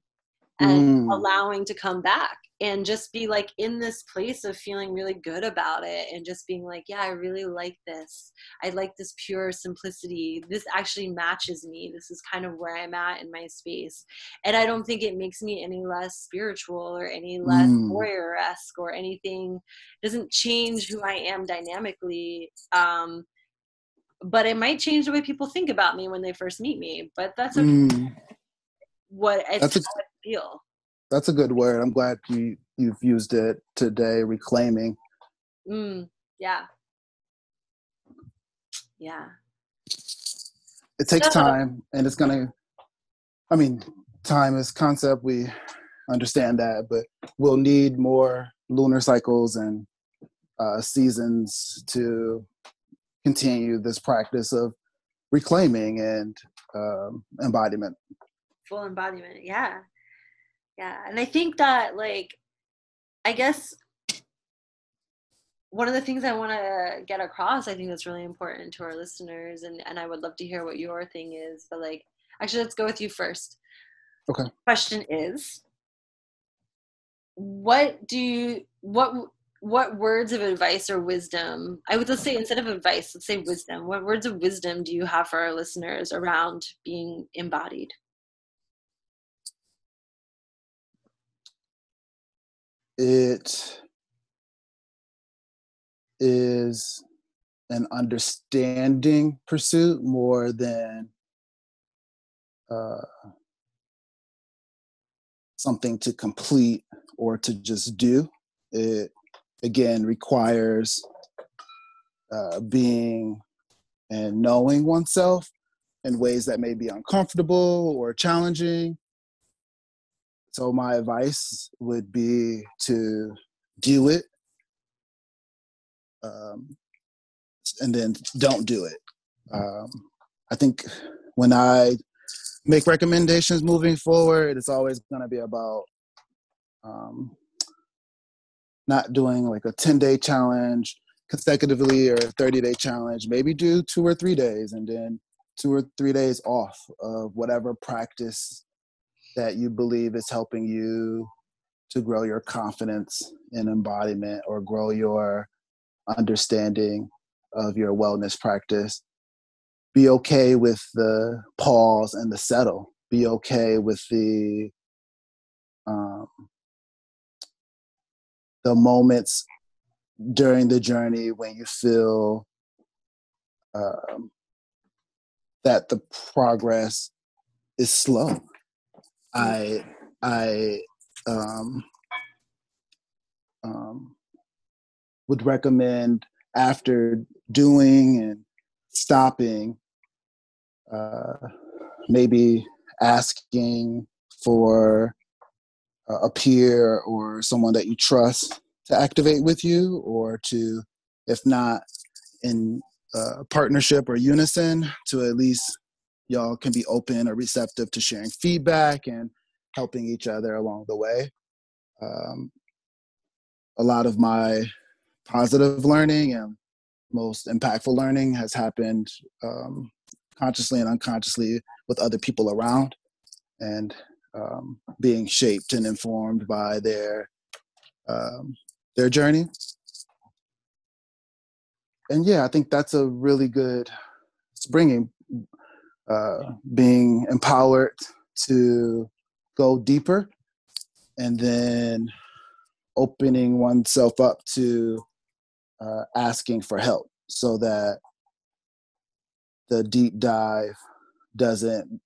and mm. allowing to come back and just be like in this place of feeling really good about it and just being like yeah i really like this i like this pure simplicity this actually matches me this is kind of where i'm at in my space and i don't think it makes me any less spiritual or any less mm. warrior-esque or anything it doesn't change who i am dynamically um, but it might change the way people think about me when they first meet me but that's okay. mm. what it's that's a, how I feel that's a good word. I'm glad you you've used it today. Reclaiming. Mm, yeah. Yeah. It takes time, and it's gonna. I mean, time is concept. We understand that, but we'll need more lunar cycles and uh, seasons to continue this practice of reclaiming and um, embodiment. Full embodiment, yeah yeah and i think that like i guess one of the things i want to get across i think that's really important to our listeners and and i would love to hear what your thing is but like actually let's go with you first. Okay. Question is what do you what what words of advice or wisdom i would let's say instead of advice let's say wisdom what words of wisdom do you have for our listeners around being embodied it is an understanding pursuit more than uh, something to complete or to just do. It again requires uh, being and knowing oneself in ways that may be uncomfortable or challenging, so my advice would be to do it, um, and then don't do it. Um, I think when I make recommendations moving forward, it's always going to be about um, not doing like a 10 day challenge consecutively or a 30 day challenge. Maybe do two or three days and then two or three days off of whatever practice that you believe is helping you to grow your confidence in embodiment or grow your understanding of your wellness practice. Be okay with the pause and the settle. Be okay with the um, the moments during the journey when you feel um, that the progress is slow. I I um, um, would recommend after doing and stopping, uh, maybe asking for a peer or someone that you trust to activate with you, or to, if not in partnership or unison, to at least y'all can be open or receptive to sharing feedback and helping each other along the way. Um, a lot of my positive learning and most impactful learning has happened um, consciously and unconsciously with other people around and um, being shaped and informed by their um, their journey and yeah i think that's a really good springing uh, being empowered to go deeper and then opening oneself up to uh, asking for help so that the deep dive doesn't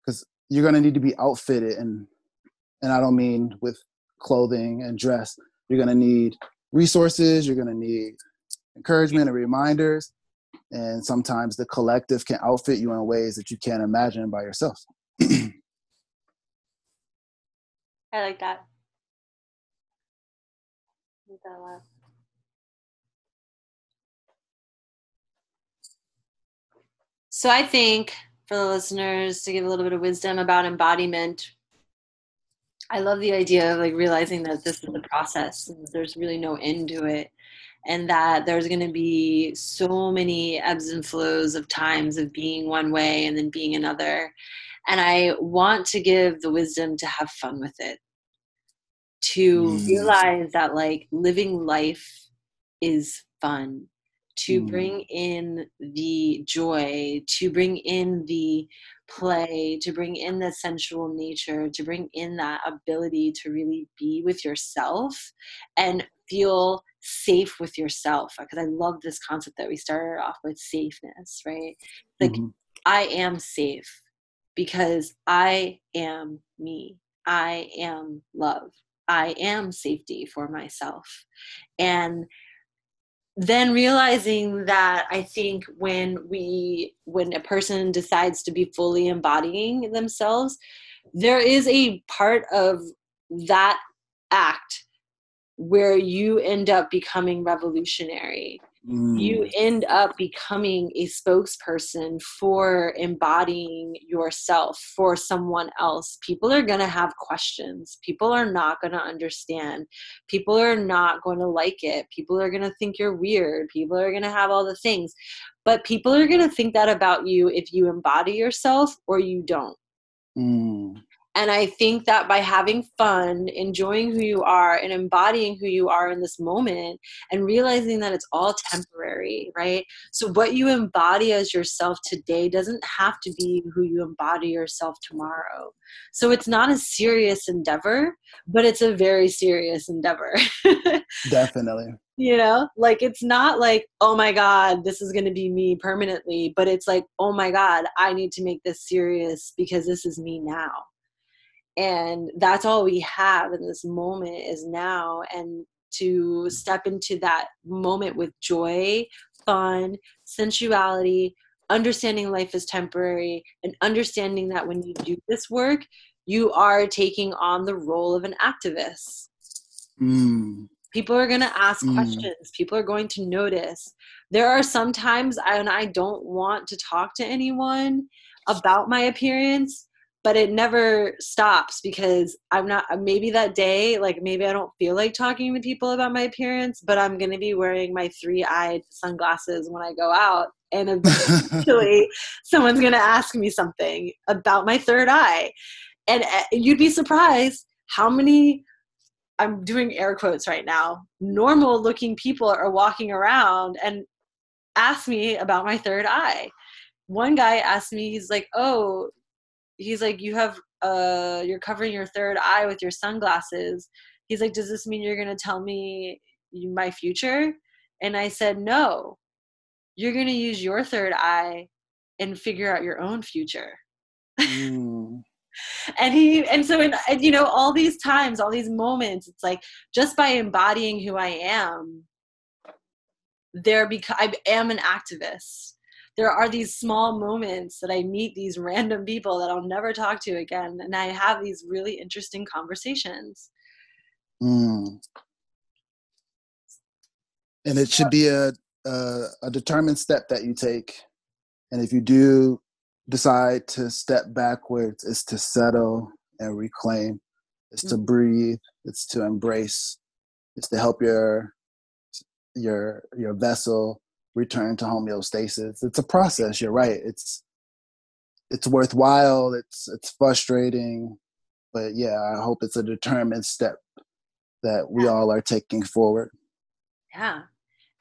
because you're going to need to be outfitted and and i don't mean with clothing and dress. You're going to need resources you're going to need encouragement and reminders and sometimes the collective can outfit you in ways that you can't imagine by yourself I like that. I. So I think for the listeners to give a little bit of wisdom about embodiment, I love the idea of like realizing that this is a process there's really no end to it and that there's going to be so many ebbs and flows of times of being one way and then being another and i want to give the wisdom to have fun with it to mm. realize that like living life is fun to mm. bring in the joy to bring in the play to bring in the sensual nature to bring in that ability to really be with yourself and feel safe with yourself because i love this concept that we started off with safeness right like mm-hmm. i am safe because i am me i am love I am safety for myself. And then realizing that I think when we when a person decides to be fully embodying themselves, there is a part of that act where you end up becoming revolutionary Mm. You end up becoming a spokesperson for embodying yourself for someone else. People are going to have questions. People are not going to understand. People are not going to like it. People are going to think you're weird. People are going to have all the things. But people are going to think that about you if you embody yourself or you don't. Mm. And I think that by having fun, enjoying who you are, and embodying who you are in this moment, and realizing that it's all temporary, right? So, what you embody as yourself today doesn't have to be who you embody yourself tomorrow. So, it's not a serious endeavor, but it's a very serious endeavor. Definitely. You know, like it's not like, oh my God, this is going to be me permanently, but it's like, oh my God, I need to make this serious because this is me now and that's all we have in this moment is now and to step into that moment with joy fun sensuality understanding life is temporary and understanding that when you do this work you are taking on the role of an activist mm. people are going to ask mm. questions people are going to notice there are sometimes I, and i don't want to talk to anyone about my appearance but it never stops because I'm not maybe that day like maybe I don't feel like talking to people about my appearance but I'm going to be wearing my three-eyed sunglasses when I go out and eventually someone's going to ask me something about my third eye. And eh, you'd be surprised how many I'm doing air quotes right now normal looking people are walking around and ask me about my third eye. One guy asked me he's like oh he's like you have uh you're covering your third eye with your sunglasses. He's like does this mean you're going to tell me my future? And i said no. You're going to use your third eye and figure out your own future. Mm. and he and so in and, you know all these times all these moments it's like just by embodying who i am there because i am an activist there are these small moments that I meet these random people that I'll never talk to again, and I have these really interesting conversations. Mm. And it should be a, a a determined step that you take, and if you do decide to step backwards, it's to settle and reclaim. It's mm-hmm. to mm. breathe. It's to embrace. It's to help your your your vessel return to homeostasis. It's a process. You're right. It's it's worthwhile. It's it's frustrating, but yeah, I hope it's a determined step that we yeah. all are taking forward. Yeah,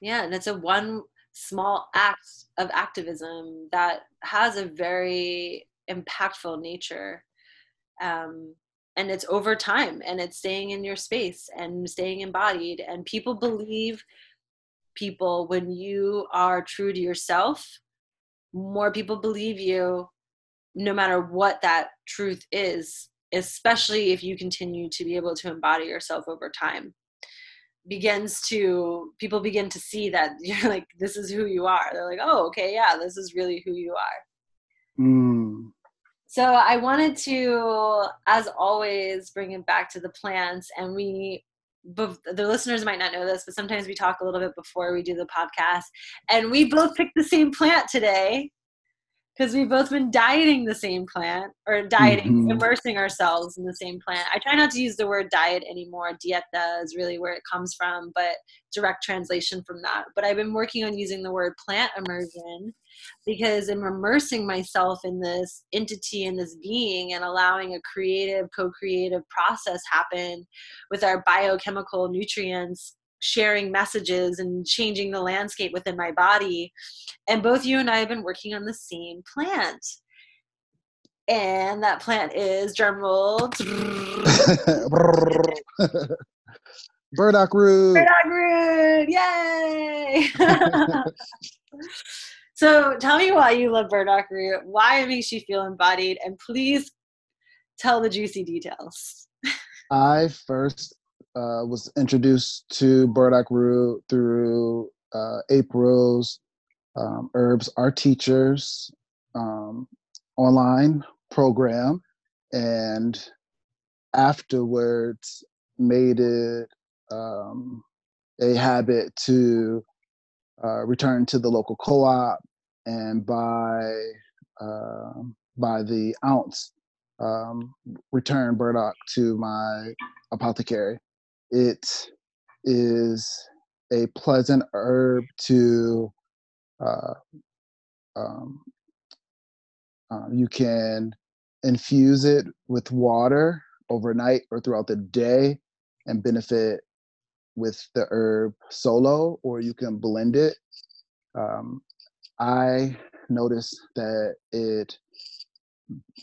yeah, and it's a one small act of activism that has a very impactful nature. Um, and it's over time and it's staying in your space and staying embodied and people believe people when you are true to yourself more people believe you no matter what that truth is especially if you continue to be able to embody yourself over time. Begins to people begin to see that you're like this is who you are. They're like oh okay yeah this is really who you are. Mm. so i wanted to as always bring it back to the plants and we the listeners might not know this, but sometimes we talk a little bit before we do the podcast. And we both picked the same plant today because we've both been dieting the same plant or dieting, mm-hmm. immersing ourselves in the same plant. I try not to use the word diet anymore. Dieta is really where it comes from, but direct translation from that. But I've been working on using the word plant immersion because I'm immersing myself in this entity and this being and allowing a creative, co creative process happen with our biochemical nutrients sharing messages and changing the landscape within my body. And both you and I have been working on the same plant. And that plant is drumroll. Burdock root. Burdock root. Yay. so tell me why you love burdock root, why it makes you feel embodied, and please tell the juicy details. I first uh, was introduced to burdock root through uh, April's um, Herbs Are Teachers um, online program, and afterwards made it um, a habit to uh, return to the local co-op and buy uh, by the ounce um, return burdock to my apothecary. It is a pleasant herb to uh, um, uh, you can infuse it with water overnight or throughout the day and benefit with the herb solo or you can blend it um, i noticed that it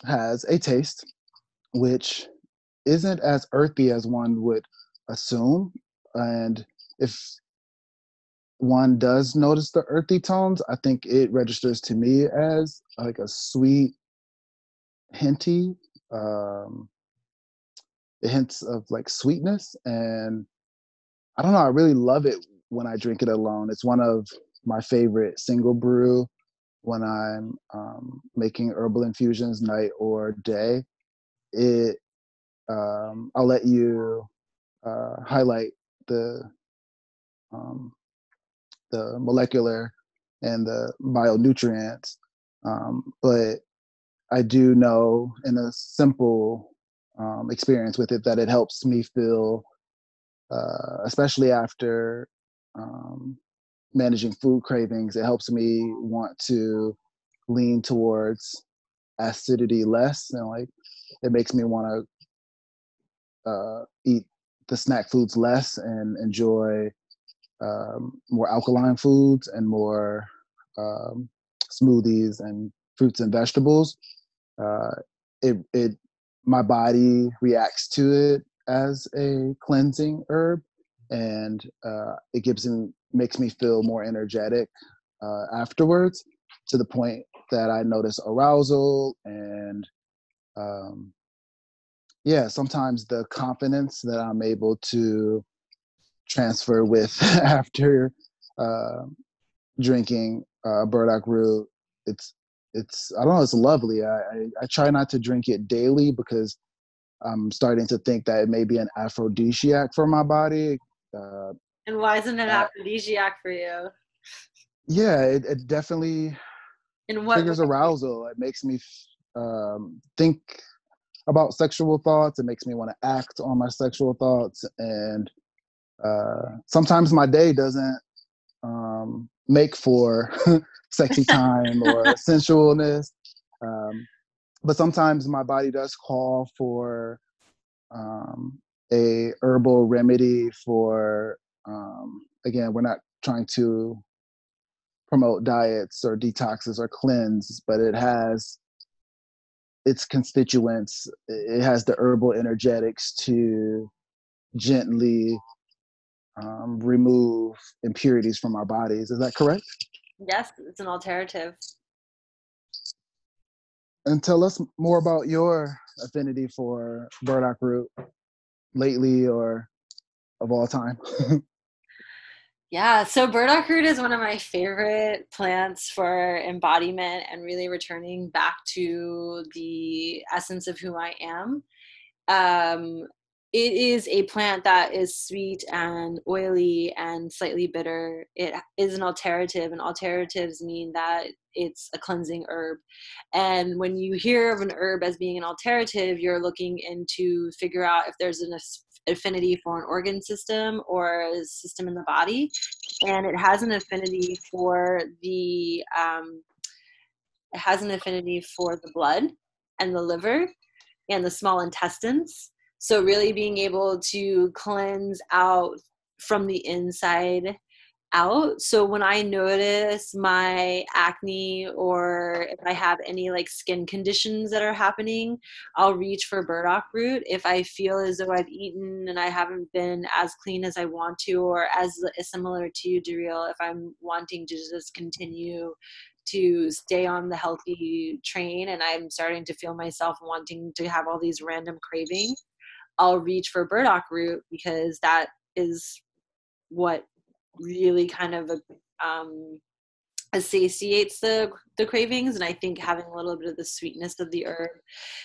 has a taste which isn't as earthy as one would assume. And if one does notice the earthy tones, I think it registers to me as like a sweet, hinty, um, hints of like sweetness. And I don't know, I really love it when I drink it alone. It's one of my favorite single brew when I'm um, making herbal infusions night or day. It, um, I'll let you uh, highlight the um, the molecular and the bionutrients. Um, but I do know in a simple um, experience with it that it helps me feel, uh, especially after um, managing food cravings, it helps me want to lean towards acidity less and like it makes me want to uh, eat the snack foods less and enjoy um, more alkaline foods and more um, smoothies and fruits and vegetables. Uh, it it my body reacts to it as a cleansing herb, and uh, it gives and makes me feel more energetic uh, afterwards to the point that I notice arousal and um, yeah, sometimes the confidence that I'm able to transfer with after uh, drinking uh, burdock root. It's it's I don't know. It's lovely. I, I, I try not to drink it daily because I'm starting to think that it may be an aphrodisiac for my body. Uh, and why isn't it uh, aphrodisiac for you? Yeah, it, it definitely In what triggers way? arousal. It makes me um, think about sexual thoughts. It makes me want to act on my sexual thoughts, and uh, sometimes my day doesn't um, make for sexy time or sensualness. Um, but sometimes my body does call for um, a herbal remedy for um, again we're not trying to promote diets or detoxes or cleanse but it has its constituents it has the herbal energetics to gently um, remove impurities from our bodies. Is that correct? Yes, it's an alterative. And tell us more about your affinity for burdock root lately or of all time. yeah, so burdock root is one of my favorite plants for embodiment and really returning back to the essence of who I am. Um, it is a plant that is sweet and oily and slightly bitter. It is an alterative, and alteratives mean that it's a cleansing herb. And when you hear of an herb as being an alterative, you're looking into figure out if there's an affinity for an organ system or a system in the body. And it has an affinity for the um, it has an affinity for the blood and the liver and the small intestines so, really being able to cleanse out from the inside out. So, when I notice my acne or if I have any like skin conditions that are happening, I'll reach for burdock root. If I feel as though I've eaten and I haven't been as clean as I want to, or as similar to you, Daryl, if I'm wanting to just continue to stay on the healthy train and I'm starting to feel myself wanting to have all these random cravings, I'll reach for burdock root because that is what really kind of um, satiates the the cravings and i think having a little bit of the sweetness of the herb.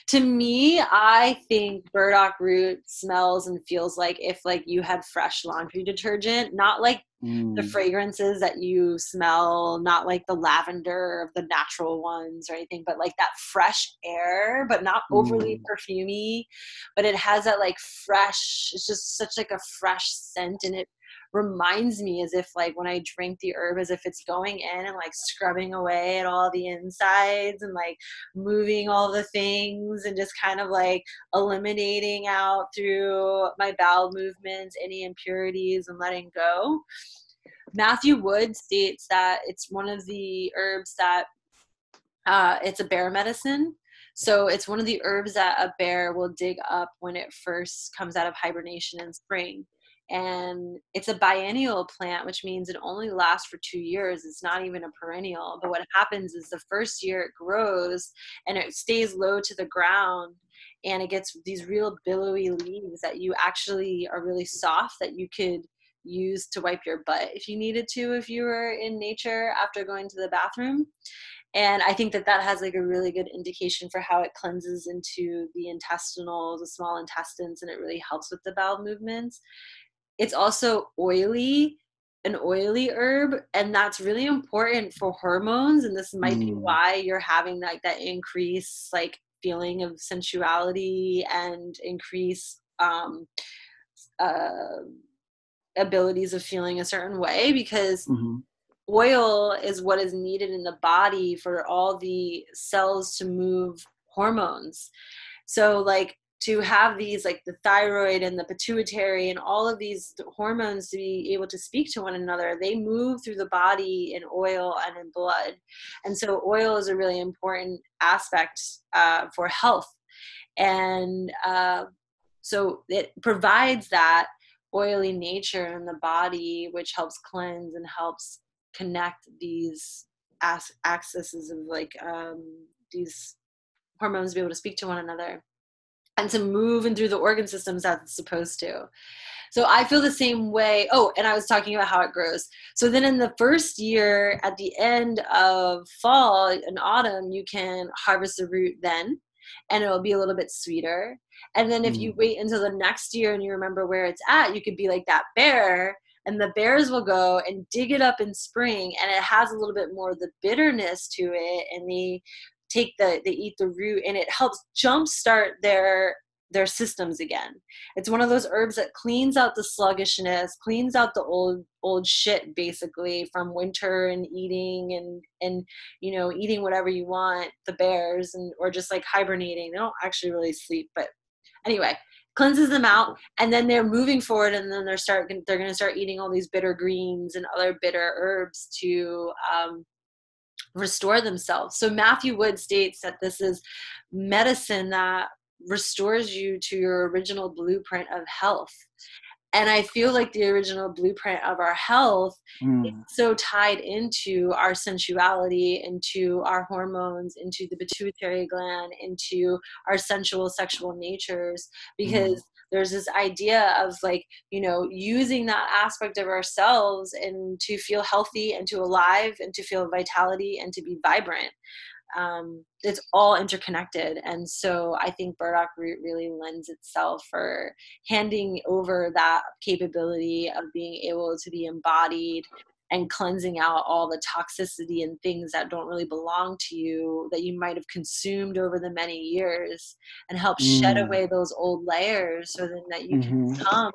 To me i think burdock root smells and feels like if like you had fresh laundry detergent not like mm. the fragrances that you smell not like the lavender of the natural ones or anything but like that fresh air but not overly mm. perfumy but it has that like fresh it's just such like a fresh scent and it reminds me as if like when I drink the herb as if it's going in and like scrubbing away at all the insides and like moving all the things and just kind of like eliminating out through my bowel movements any impurities and letting go. Matthew Wood states that it's one of the herbs that uh, it's a bear medicine. So it's one of the herbs that a bear will dig up when it first comes out of hibernation in spring and it's a biennial plant which means it only lasts for two years it's not even a perennial but what happens is the first year it grows and it stays low to the ground and it gets these real billowy leaves that you actually are really soft that you could use to wipe your butt if you needed to if you were in nature after going to the bathroom. And i think that that has like a really good indication for how it cleanses into the intestinal the small intestines and it really helps with the bowel movements it's also oily an oily herb and that's really important for hormones and this might mm. be why you're having like that increase like feeling of sensuality and increase um uh abilities of feeling a certain way because mm-hmm. oil is what is needed in the body for all the cells to move hormones so like to have these like the thyroid and the pituitary and all of these hormones to be able to speak to one another they move through the body in oil and in blood. And so oil is a really important aspect uh, for health. And uh, so it provides that oily nature in the body which helps cleanse and helps connect these accesses of like um, these hormones to be able to speak to one another and to move and through the organ systems as it's supposed to. So I feel the same way. Oh, and I was talking about how it grows. So then in the first year, at the end of fall and autumn, you can harvest the root then, and it'll be a little bit sweeter. And then if you mm. wait until the next year and you remember where it's at, you could be like that bear and the bears will go and dig it up in spring and it has a little bit more of the bitterness to it and the take the they eat the root and it helps jumpstart their their systems again. It's one of those herbs that cleans out the sluggishness, cleans out the old old shit basically from winter and eating and and you know eating whatever you want, the bears and or just like hibernating. They don't actually really sleep, but anyway, cleanses them out and then they're moving forward and then they're start they're going to start eating all these bitter greens and other bitter herbs to um, restore themselves. So Matthew Wood states that this is medicine that restores you to your original blueprint of health. And I feel like the original blueprint of our health mm. is so tied into our sensuality, into our hormones, into the pituitary gland, into our sensual sexual natures, because mm there's this idea of like you know using that aspect of ourselves and to feel healthy and to alive and to feel vitality and to be vibrant. Um, it's all interconnected. And so i think burdock root really lends itself for handing over that capability of being able to be embodied and cleansing out all the toxicity and things that don't really belong to you that you might have consumed over the many years and help mm. shed away those old layers so then that you mm-hmm. can become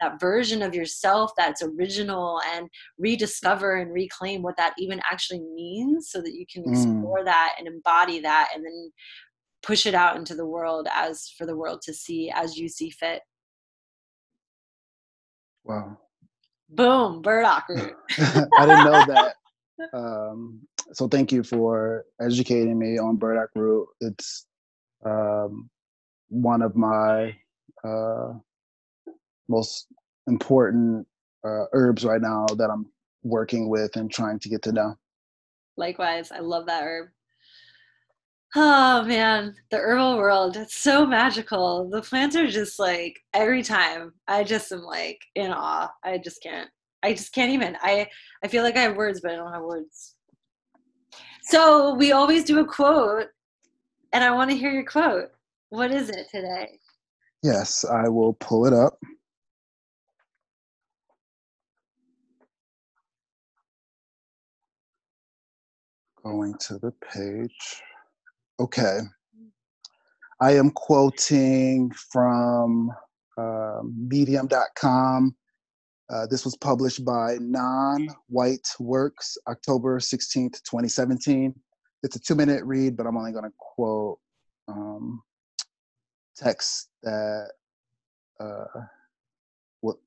that version of yourself that's original and rediscover and reclaim what that even actually means so that you can mm. explore that and embody that and then push it out into the world as for the world to see as you see fit wow Boom, burdock root. I didn't know that. Um, so thank you for educating me on burdock root. It's um, one of my uh, most important uh, herbs right now that I'm working with and trying to get to know. Likewise, I love that herb. Oh man, the herbal world, it's so magical. The plants are just like every time I just am like in awe. I just can't. I just can't even. I I feel like I have words, but I don't have words. So we always do a quote, and I want to hear your quote. What is it today? Yes, I will pull it up. Going to the page. Okay. I am quoting from uh, medium.com. Uh, this was published by Non White Works, October 16th, 2017. It's a two minute read, but I'm only going to quote um, text that uh,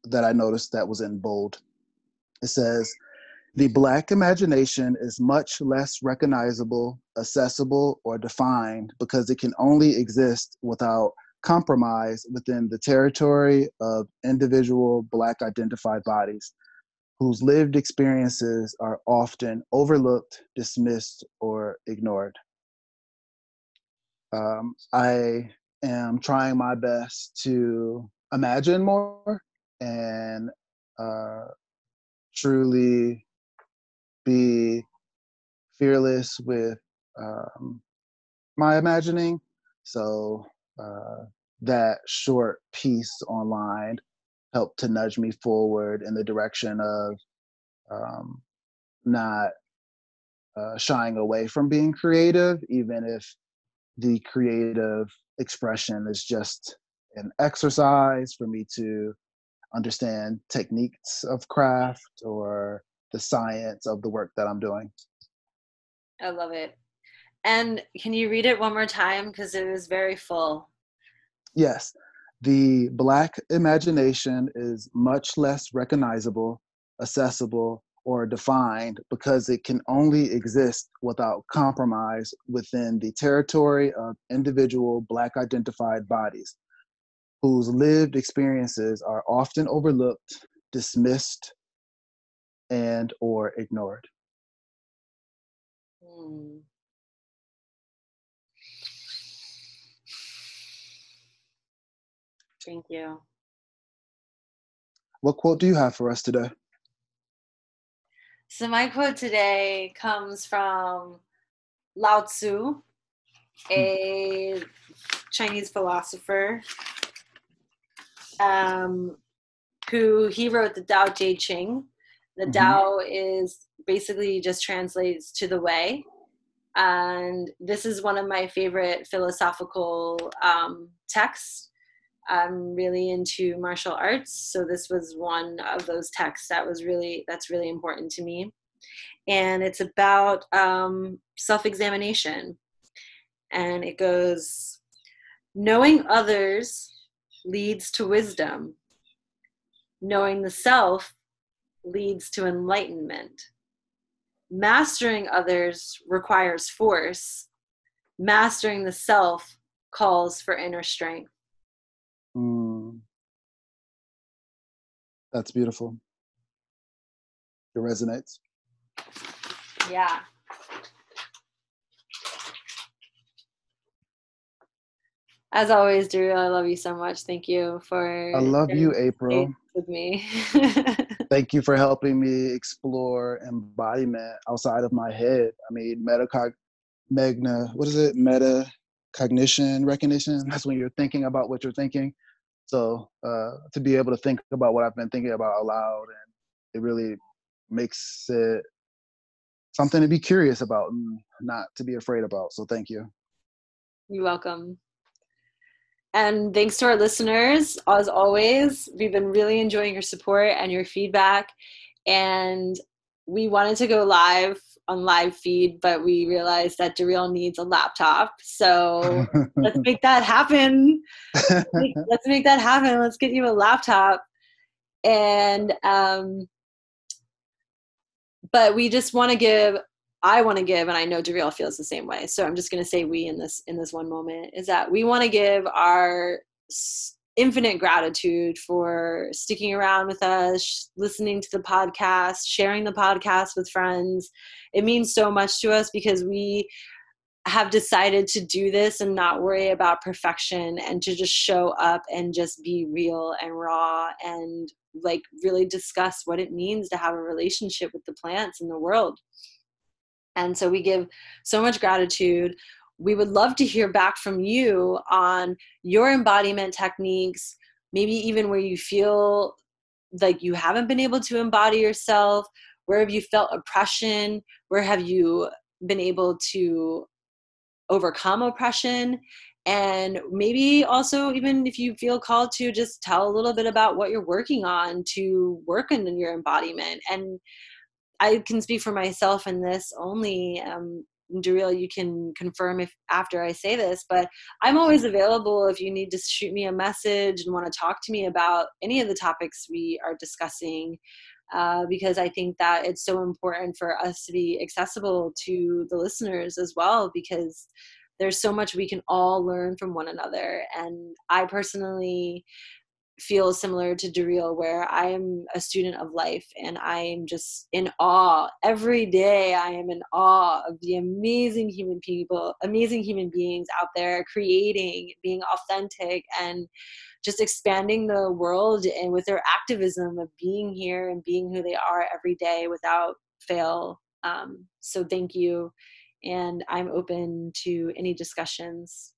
that I noticed that was in bold. It says, the Black imagination is much less recognizable, accessible, or defined because it can only exist without compromise within the territory of individual Black identified bodies whose lived experiences are often overlooked, dismissed, or ignored. Um, I am trying my best to imagine more and uh, truly be fearless with um, my imagining. So uh, that short piece online helped to nudge me forward in the direction of um, not uh, shying away from being creative, even if the creative expression is just an exercise for me to understand techniques of craft or the science of the work that I'm doing. I love it. And can you read it one more time? Because it was very full. Yes. The Black imagination is much less recognizable, accessible, or defined because it can only exist without compromise within the territory of individual Black identified bodies whose lived experiences are often overlooked, dismissed, and or ignored. Hmm. Thank you. What quote do you have for us today? So, my quote today comes from Lao Tzu, hmm. a Chinese philosopher, um, who he wrote the Tao Te Ching. The mm-hmm. Tao is basically just translates to the way. And this is one of my favorite philosophical um, texts. I'm really into martial arts, so this was one of those texts that was really that's really important to me. And it's about um, self-examination, and it goes, knowing others leads to wisdom. Knowing the self leads to enlightenment. Mastering others requires force. Mastering the self calls for inner strength. Mm. That's beautiful. It resonates. Yeah. As always, Drew, I love you so much. Thank you for. I love you, April. With me. Thank you for helping me explore embodiment outside of my head. I mean, metacog, magna, what is it? Meta cognition, recognition. That's when you're thinking about what you're thinking. So uh, to be able to think about what I've been thinking about aloud, and it really makes it something to be curious about and not to be afraid about. So thank you. You're welcome. And thanks to our listeners, as always, we've been really enjoying your support and your feedback. And we wanted to go live on live feed, but we realized that Daryl needs a laptop. So let's make that happen. let's make that happen. Let's get you a laptop. And um, but we just want to give I want to give, and I know Daryl feels the same way. So I'm just going to say we in this in this one moment is that we want to give our infinite gratitude for sticking around with us, listening to the podcast, sharing the podcast with friends. It means so much to us because we have decided to do this and not worry about perfection and to just show up and just be real and raw and like really discuss what it means to have a relationship with the plants in the world. And so we give so much gratitude. We would love to hear back from you on your embodiment techniques, maybe even where you feel like you haven't been able to embody yourself. Where have you felt oppression? Where have you been able to overcome oppression? And maybe also, even if you feel called to, just tell a little bit about what you're working on to work in your embodiment. And I can speak for myself in this only. Um, Daryl, you can confirm if after I say this, but I'm always available if you need to shoot me a message and want to talk to me about any of the topics we are discussing. Uh, because I think that it's so important for us to be accessible to the listeners as well, because there's so much we can all learn from one another. And I personally feel similar to Daryl, where I am a student of life and I am just in awe. Every day I am in awe of the amazing human people, amazing human beings out there creating, being authentic, and just expanding the world and with their activism of being here and being who they are every day without fail. Um, so thank you. And I'm open to any discussions.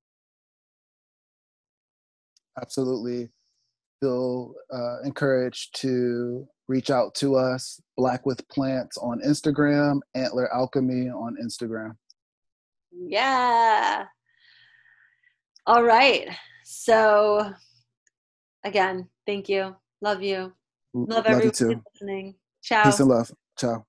Absolutely feel uh, encouraged to reach out to us. Black with Plants on Instagram, Antler Alchemy on Instagram. Yeah. All right. So, again, thank you. Love you. Love, love everyone listening. Ciao. Peace and love. Ciao.